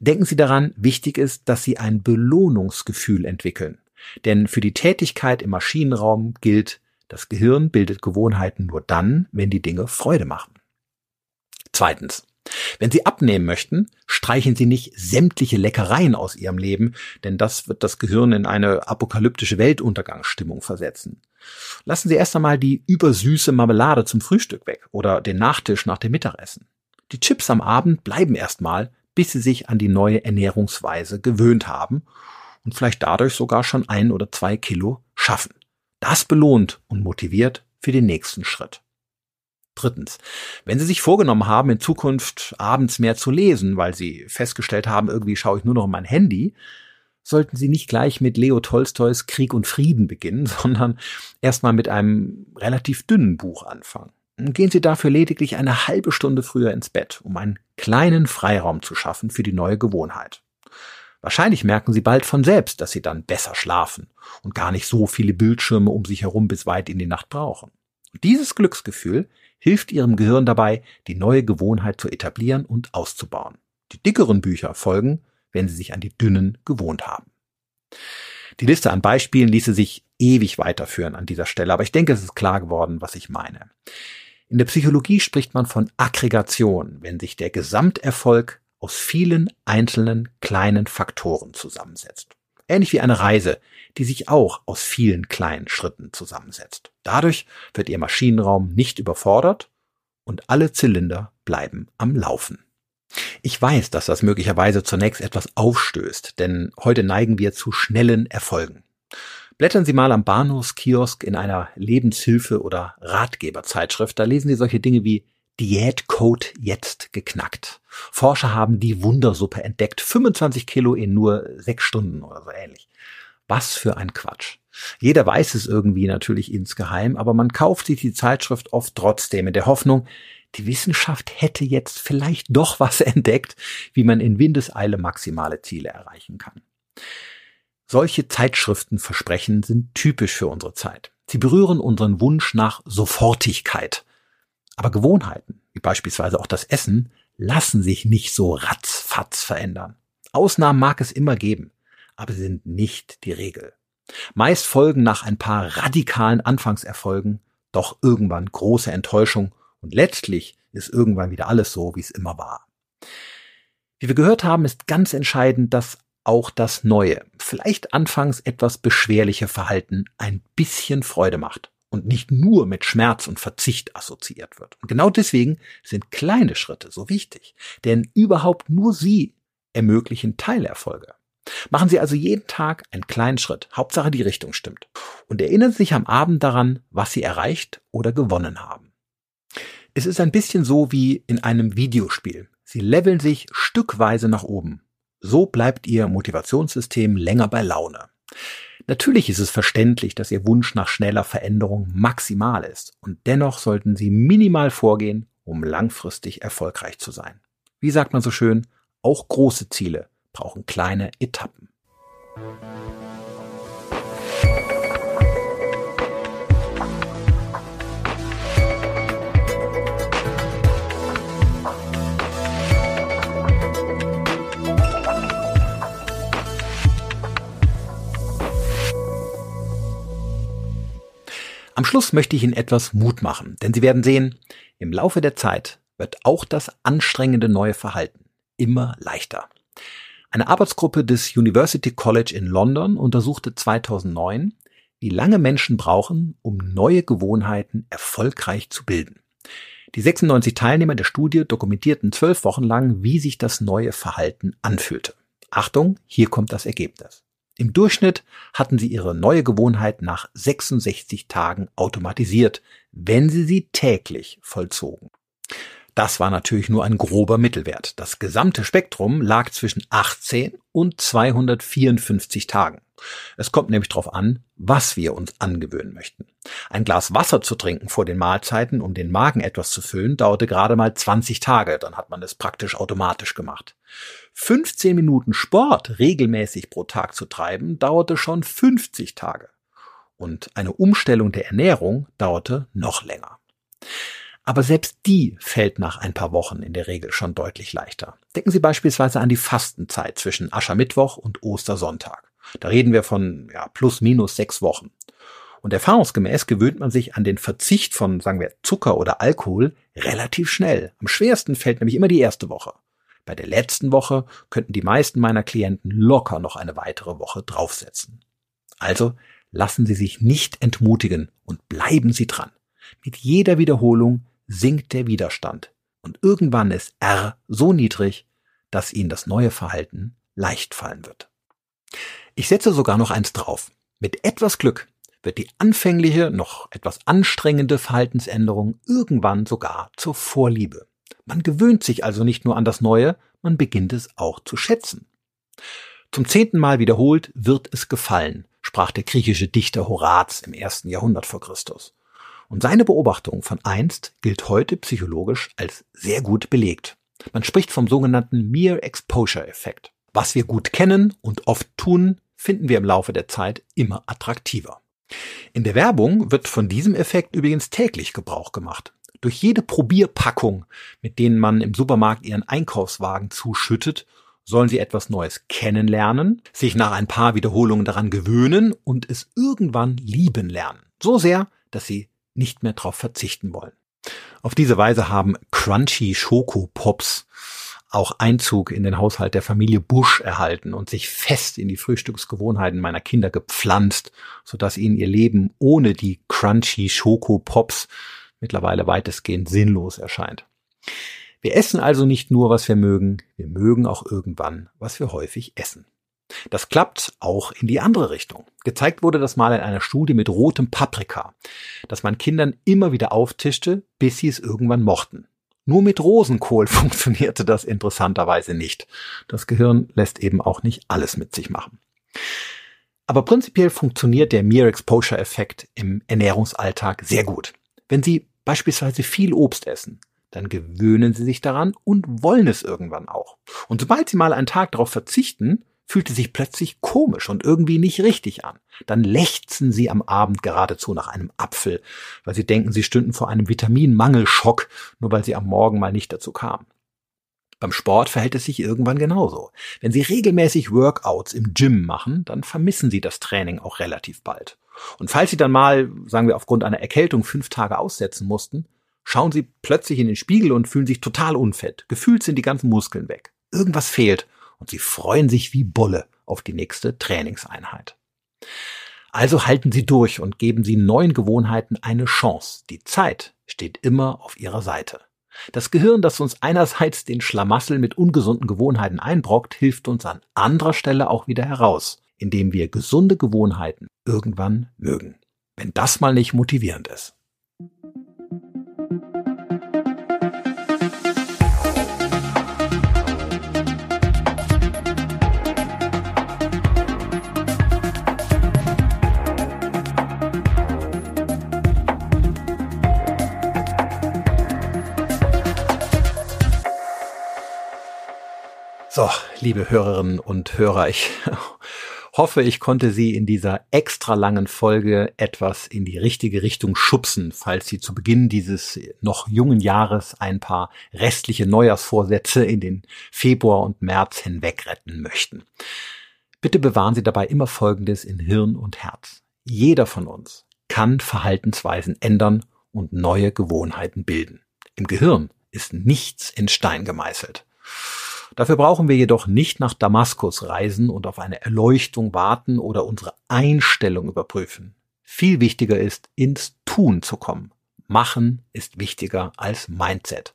Denken Sie daran, wichtig ist, dass Sie ein Belohnungsgefühl entwickeln. Denn für die Tätigkeit im Maschinenraum gilt, das Gehirn bildet Gewohnheiten nur dann, wenn die Dinge Freude machen. Zweitens. Wenn Sie abnehmen möchten, streichen Sie nicht sämtliche Leckereien aus Ihrem Leben, denn das wird das Gehirn in eine apokalyptische Weltuntergangsstimmung versetzen. Lassen Sie erst einmal die übersüße Marmelade zum Frühstück weg oder den Nachtisch nach dem Mittagessen. Die Chips am Abend bleiben erstmal, bis Sie sich an die neue Ernährungsweise gewöhnt haben und vielleicht dadurch sogar schon ein oder zwei Kilo schaffen. Das belohnt und motiviert für den nächsten Schritt. Drittens, wenn Sie sich vorgenommen haben, in Zukunft abends mehr zu lesen, weil Sie festgestellt haben, irgendwie schaue ich nur noch mein Handy, sollten Sie nicht gleich mit Leo Tolstoys Krieg und Frieden beginnen, sondern erstmal mit einem relativ dünnen Buch anfangen. Gehen Sie dafür lediglich eine halbe Stunde früher ins Bett, um einen kleinen Freiraum zu schaffen für die neue Gewohnheit. Wahrscheinlich merken Sie bald von selbst, dass Sie dann besser schlafen und gar nicht so viele Bildschirme um sich herum bis weit in die Nacht brauchen. Und dieses Glücksgefühl hilft Ihrem Gehirn dabei, die neue Gewohnheit zu etablieren und auszubauen. Die dickeren Bücher folgen, wenn Sie sich an die dünnen gewohnt haben. Die Liste an Beispielen ließe sich ewig weiterführen an dieser Stelle, aber ich denke, es ist klar geworden, was ich meine. In der Psychologie spricht man von Aggregation, wenn sich der Gesamterfolg aus vielen einzelnen kleinen Faktoren zusammensetzt. Ähnlich wie eine Reise, die sich auch aus vielen kleinen Schritten zusammensetzt. Dadurch wird Ihr Maschinenraum nicht überfordert und alle Zylinder bleiben am Laufen. Ich weiß, dass das möglicherweise zunächst etwas aufstößt, denn heute neigen wir zu schnellen Erfolgen. Blättern Sie mal am Bahnhofskiosk in einer Lebenshilfe- oder Ratgeberzeitschrift, da lesen Sie solche Dinge wie Diätcode jetzt geknackt. Forscher haben die Wundersuppe entdeckt. 25 Kilo in nur sechs Stunden oder so ähnlich. Was für ein Quatsch. Jeder weiß es irgendwie natürlich insgeheim, aber man kauft sich die Zeitschrift oft trotzdem in der Hoffnung, die Wissenschaft hätte jetzt vielleicht doch was entdeckt, wie man in Windeseile maximale Ziele erreichen kann. Solche Zeitschriftenversprechen sind typisch für unsere Zeit. Sie berühren unseren Wunsch nach Sofortigkeit. Aber Gewohnheiten, wie beispielsweise auch das Essen, lassen sich nicht so ratzfatz verändern. Ausnahmen mag es immer geben, aber sie sind nicht die Regel. Meist folgen nach ein paar radikalen Anfangserfolgen doch irgendwann große Enttäuschung und letztlich ist irgendwann wieder alles so, wie es immer war. Wie wir gehört haben, ist ganz entscheidend, dass auch das neue, vielleicht anfangs etwas beschwerliche Verhalten ein bisschen Freude macht und nicht nur mit Schmerz und Verzicht assoziiert wird. Und genau deswegen sind kleine Schritte so wichtig, denn überhaupt nur sie ermöglichen Teilerfolge. Machen Sie also jeden Tag einen kleinen Schritt, Hauptsache die Richtung stimmt. Und erinnern Sie sich am Abend daran, was Sie erreicht oder gewonnen haben. Es ist ein bisschen so wie in einem Videospiel. Sie leveln sich stückweise nach oben. So bleibt Ihr Motivationssystem länger bei Laune. Natürlich ist es verständlich, dass Ihr Wunsch nach schneller Veränderung maximal ist und dennoch sollten Sie minimal vorgehen, um langfristig erfolgreich zu sein. Wie sagt man so schön, auch große Ziele brauchen kleine Etappen. Am Schluss möchte ich Ihnen etwas Mut machen, denn Sie werden sehen, im Laufe der Zeit wird auch das anstrengende neue Verhalten immer leichter. Eine Arbeitsgruppe des University College in London untersuchte 2009, wie lange Menschen brauchen, um neue Gewohnheiten erfolgreich zu bilden. Die 96 Teilnehmer der Studie dokumentierten zwölf Wochen lang, wie sich das neue Verhalten anfühlte. Achtung, hier kommt das Ergebnis. Im Durchschnitt hatten sie ihre neue Gewohnheit nach 66 Tagen automatisiert, wenn sie sie täglich vollzogen. Das war natürlich nur ein grober Mittelwert. Das gesamte Spektrum lag zwischen 18 und 254 Tagen. Es kommt nämlich darauf an, was wir uns angewöhnen möchten. Ein Glas Wasser zu trinken vor den Mahlzeiten, um den Magen etwas zu füllen, dauerte gerade mal 20 Tage, dann hat man es praktisch automatisch gemacht. 15 Minuten Sport regelmäßig pro Tag zu treiben, dauerte schon 50 Tage. Und eine Umstellung der Ernährung dauerte noch länger. Aber selbst die fällt nach ein paar Wochen in der Regel schon deutlich leichter. Denken Sie beispielsweise an die Fastenzeit zwischen Aschermittwoch und Ostersonntag. Da reden wir von ja, plus minus sechs Wochen. Und erfahrungsgemäß gewöhnt man sich an den Verzicht von, sagen wir, Zucker oder Alkohol relativ schnell. Am schwersten fällt nämlich immer die erste Woche. Bei der letzten Woche könnten die meisten meiner Klienten locker noch eine weitere Woche draufsetzen. Also lassen Sie sich nicht entmutigen und bleiben Sie dran. Mit jeder Wiederholung sinkt der Widerstand und irgendwann ist R so niedrig, dass Ihnen das neue Verhalten leicht fallen wird. Ich setze sogar noch eins drauf. Mit etwas Glück wird die anfängliche, noch etwas anstrengende Verhaltensänderung irgendwann sogar zur Vorliebe. Man gewöhnt sich also nicht nur an das Neue, man beginnt es auch zu schätzen. Zum zehnten Mal wiederholt wird es gefallen, sprach der griechische Dichter Horaz im ersten Jahrhundert vor Christus. Und seine Beobachtung von einst gilt heute psychologisch als sehr gut belegt. Man spricht vom sogenannten Mere Exposure Effekt. Was wir gut kennen und oft tun, finden wir im Laufe der Zeit immer attraktiver. In der Werbung wird von diesem Effekt übrigens täglich Gebrauch gemacht. Durch jede Probierpackung, mit denen man im Supermarkt ihren Einkaufswagen zuschüttet, sollen sie etwas Neues kennenlernen, sich nach ein paar Wiederholungen daran gewöhnen und es irgendwann lieben lernen. So sehr, dass sie nicht mehr darauf verzichten wollen. Auf diese Weise haben Crunchy Schoko Pops auch Einzug in den Haushalt der Familie Bush erhalten und sich fest in die Frühstücksgewohnheiten meiner Kinder gepflanzt, sodass ihnen ihr Leben ohne die Crunchy Schoko Pops mittlerweile weitestgehend sinnlos erscheint. Wir essen also nicht nur, was wir mögen, wir mögen auch irgendwann, was wir häufig essen. Das klappt auch in die andere Richtung. Gezeigt wurde das mal in einer Studie mit rotem Paprika, das man Kindern immer wieder auftischte, bis sie es irgendwann mochten. Nur mit Rosenkohl funktionierte das interessanterweise nicht. Das Gehirn lässt eben auch nicht alles mit sich machen. Aber prinzipiell funktioniert der Mere Exposure Effekt im Ernährungsalltag sehr gut. Wenn Sie beispielsweise viel Obst essen, dann gewöhnen Sie sich daran und wollen es irgendwann auch. Und sobald Sie mal einen Tag darauf verzichten, fühlte sich plötzlich komisch und irgendwie nicht richtig an. Dann lechzen sie am Abend geradezu nach einem Apfel, weil sie denken, sie stünden vor einem Vitaminmangelschock, nur weil sie am Morgen mal nicht dazu kamen. Beim Sport verhält es sich irgendwann genauso. Wenn Sie regelmäßig Workouts im Gym machen, dann vermissen Sie das Training auch relativ bald. Und falls Sie dann mal, sagen wir, aufgrund einer Erkältung fünf Tage aussetzen mussten, schauen Sie plötzlich in den Spiegel und fühlen sich total unfett. Gefühlt sind die ganzen Muskeln weg. Irgendwas fehlt und sie freuen sich wie Bolle auf die nächste Trainingseinheit. Also halten Sie durch und geben Sie neuen Gewohnheiten eine Chance. Die Zeit steht immer auf Ihrer Seite. Das Gehirn, das uns einerseits den Schlamassel mit ungesunden Gewohnheiten einbrockt, hilft uns an anderer Stelle auch wieder heraus, indem wir gesunde Gewohnheiten irgendwann mögen. Wenn das mal nicht motivierend ist. So, liebe Hörerinnen und Hörer, ich hoffe, ich konnte Sie in dieser extra langen Folge etwas in die richtige Richtung schubsen, falls Sie zu Beginn dieses noch jungen Jahres ein paar restliche Neujahrsvorsätze in den Februar und März hinweg retten möchten. Bitte bewahren Sie dabei immer Folgendes in Hirn und Herz. Jeder von uns kann Verhaltensweisen ändern und neue Gewohnheiten bilden. Im Gehirn ist nichts in Stein gemeißelt. Dafür brauchen wir jedoch nicht nach Damaskus reisen und auf eine Erleuchtung warten oder unsere Einstellung überprüfen. Viel wichtiger ist, ins Tun zu kommen. Machen ist wichtiger als Mindset.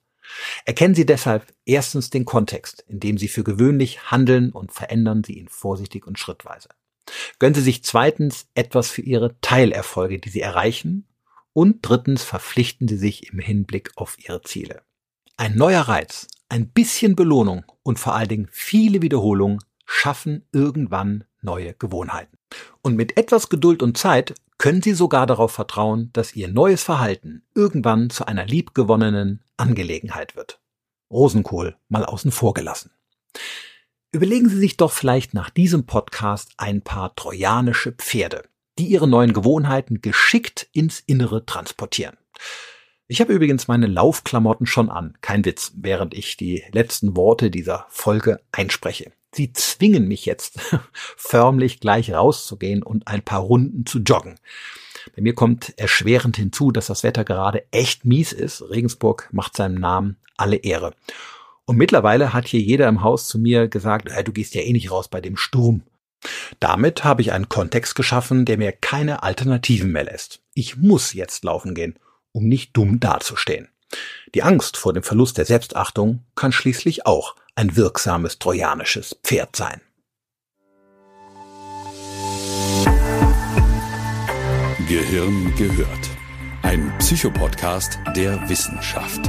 Erkennen Sie deshalb erstens den Kontext, in dem Sie für gewöhnlich handeln und verändern Sie ihn vorsichtig und schrittweise. Gönnen Sie sich zweitens etwas für Ihre Teilerfolge, die Sie erreichen. Und drittens verpflichten Sie sich im Hinblick auf Ihre Ziele. Ein neuer Reiz, ein bisschen Belohnung und vor allen Dingen viele Wiederholungen schaffen irgendwann neue Gewohnheiten. Und mit etwas Geduld und Zeit können Sie sogar darauf vertrauen, dass Ihr neues Verhalten irgendwann zu einer liebgewonnenen Angelegenheit wird. Rosenkohl mal außen vor gelassen. Überlegen Sie sich doch vielleicht nach diesem Podcast ein paar trojanische Pferde, die Ihre neuen Gewohnheiten geschickt ins Innere transportieren. Ich habe übrigens meine Laufklamotten schon an, kein Witz, während ich die letzten Worte dieser Folge einspreche. Sie zwingen mich jetzt förmlich gleich rauszugehen und ein paar Runden zu joggen. Bei mir kommt erschwerend hinzu, dass das Wetter gerade echt mies ist. Regensburg macht seinem Namen alle Ehre. Und mittlerweile hat hier jeder im Haus zu mir gesagt, hey, du gehst ja eh nicht raus bei dem Sturm. Damit habe ich einen Kontext geschaffen, der mir keine Alternativen mehr lässt. Ich muss jetzt laufen gehen, um nicht dumm dazustehen. Die Angst vor dem Verlust der Selbstachtung kann schließlich auch ein wirksames trojanisches Pferd sein. Gehirn gehört. Ein Psychopodcast der Wissenschaft.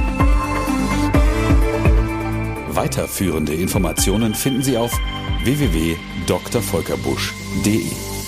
Weiterführende Informationen finden Sie auf www.drvolkerbusch.de.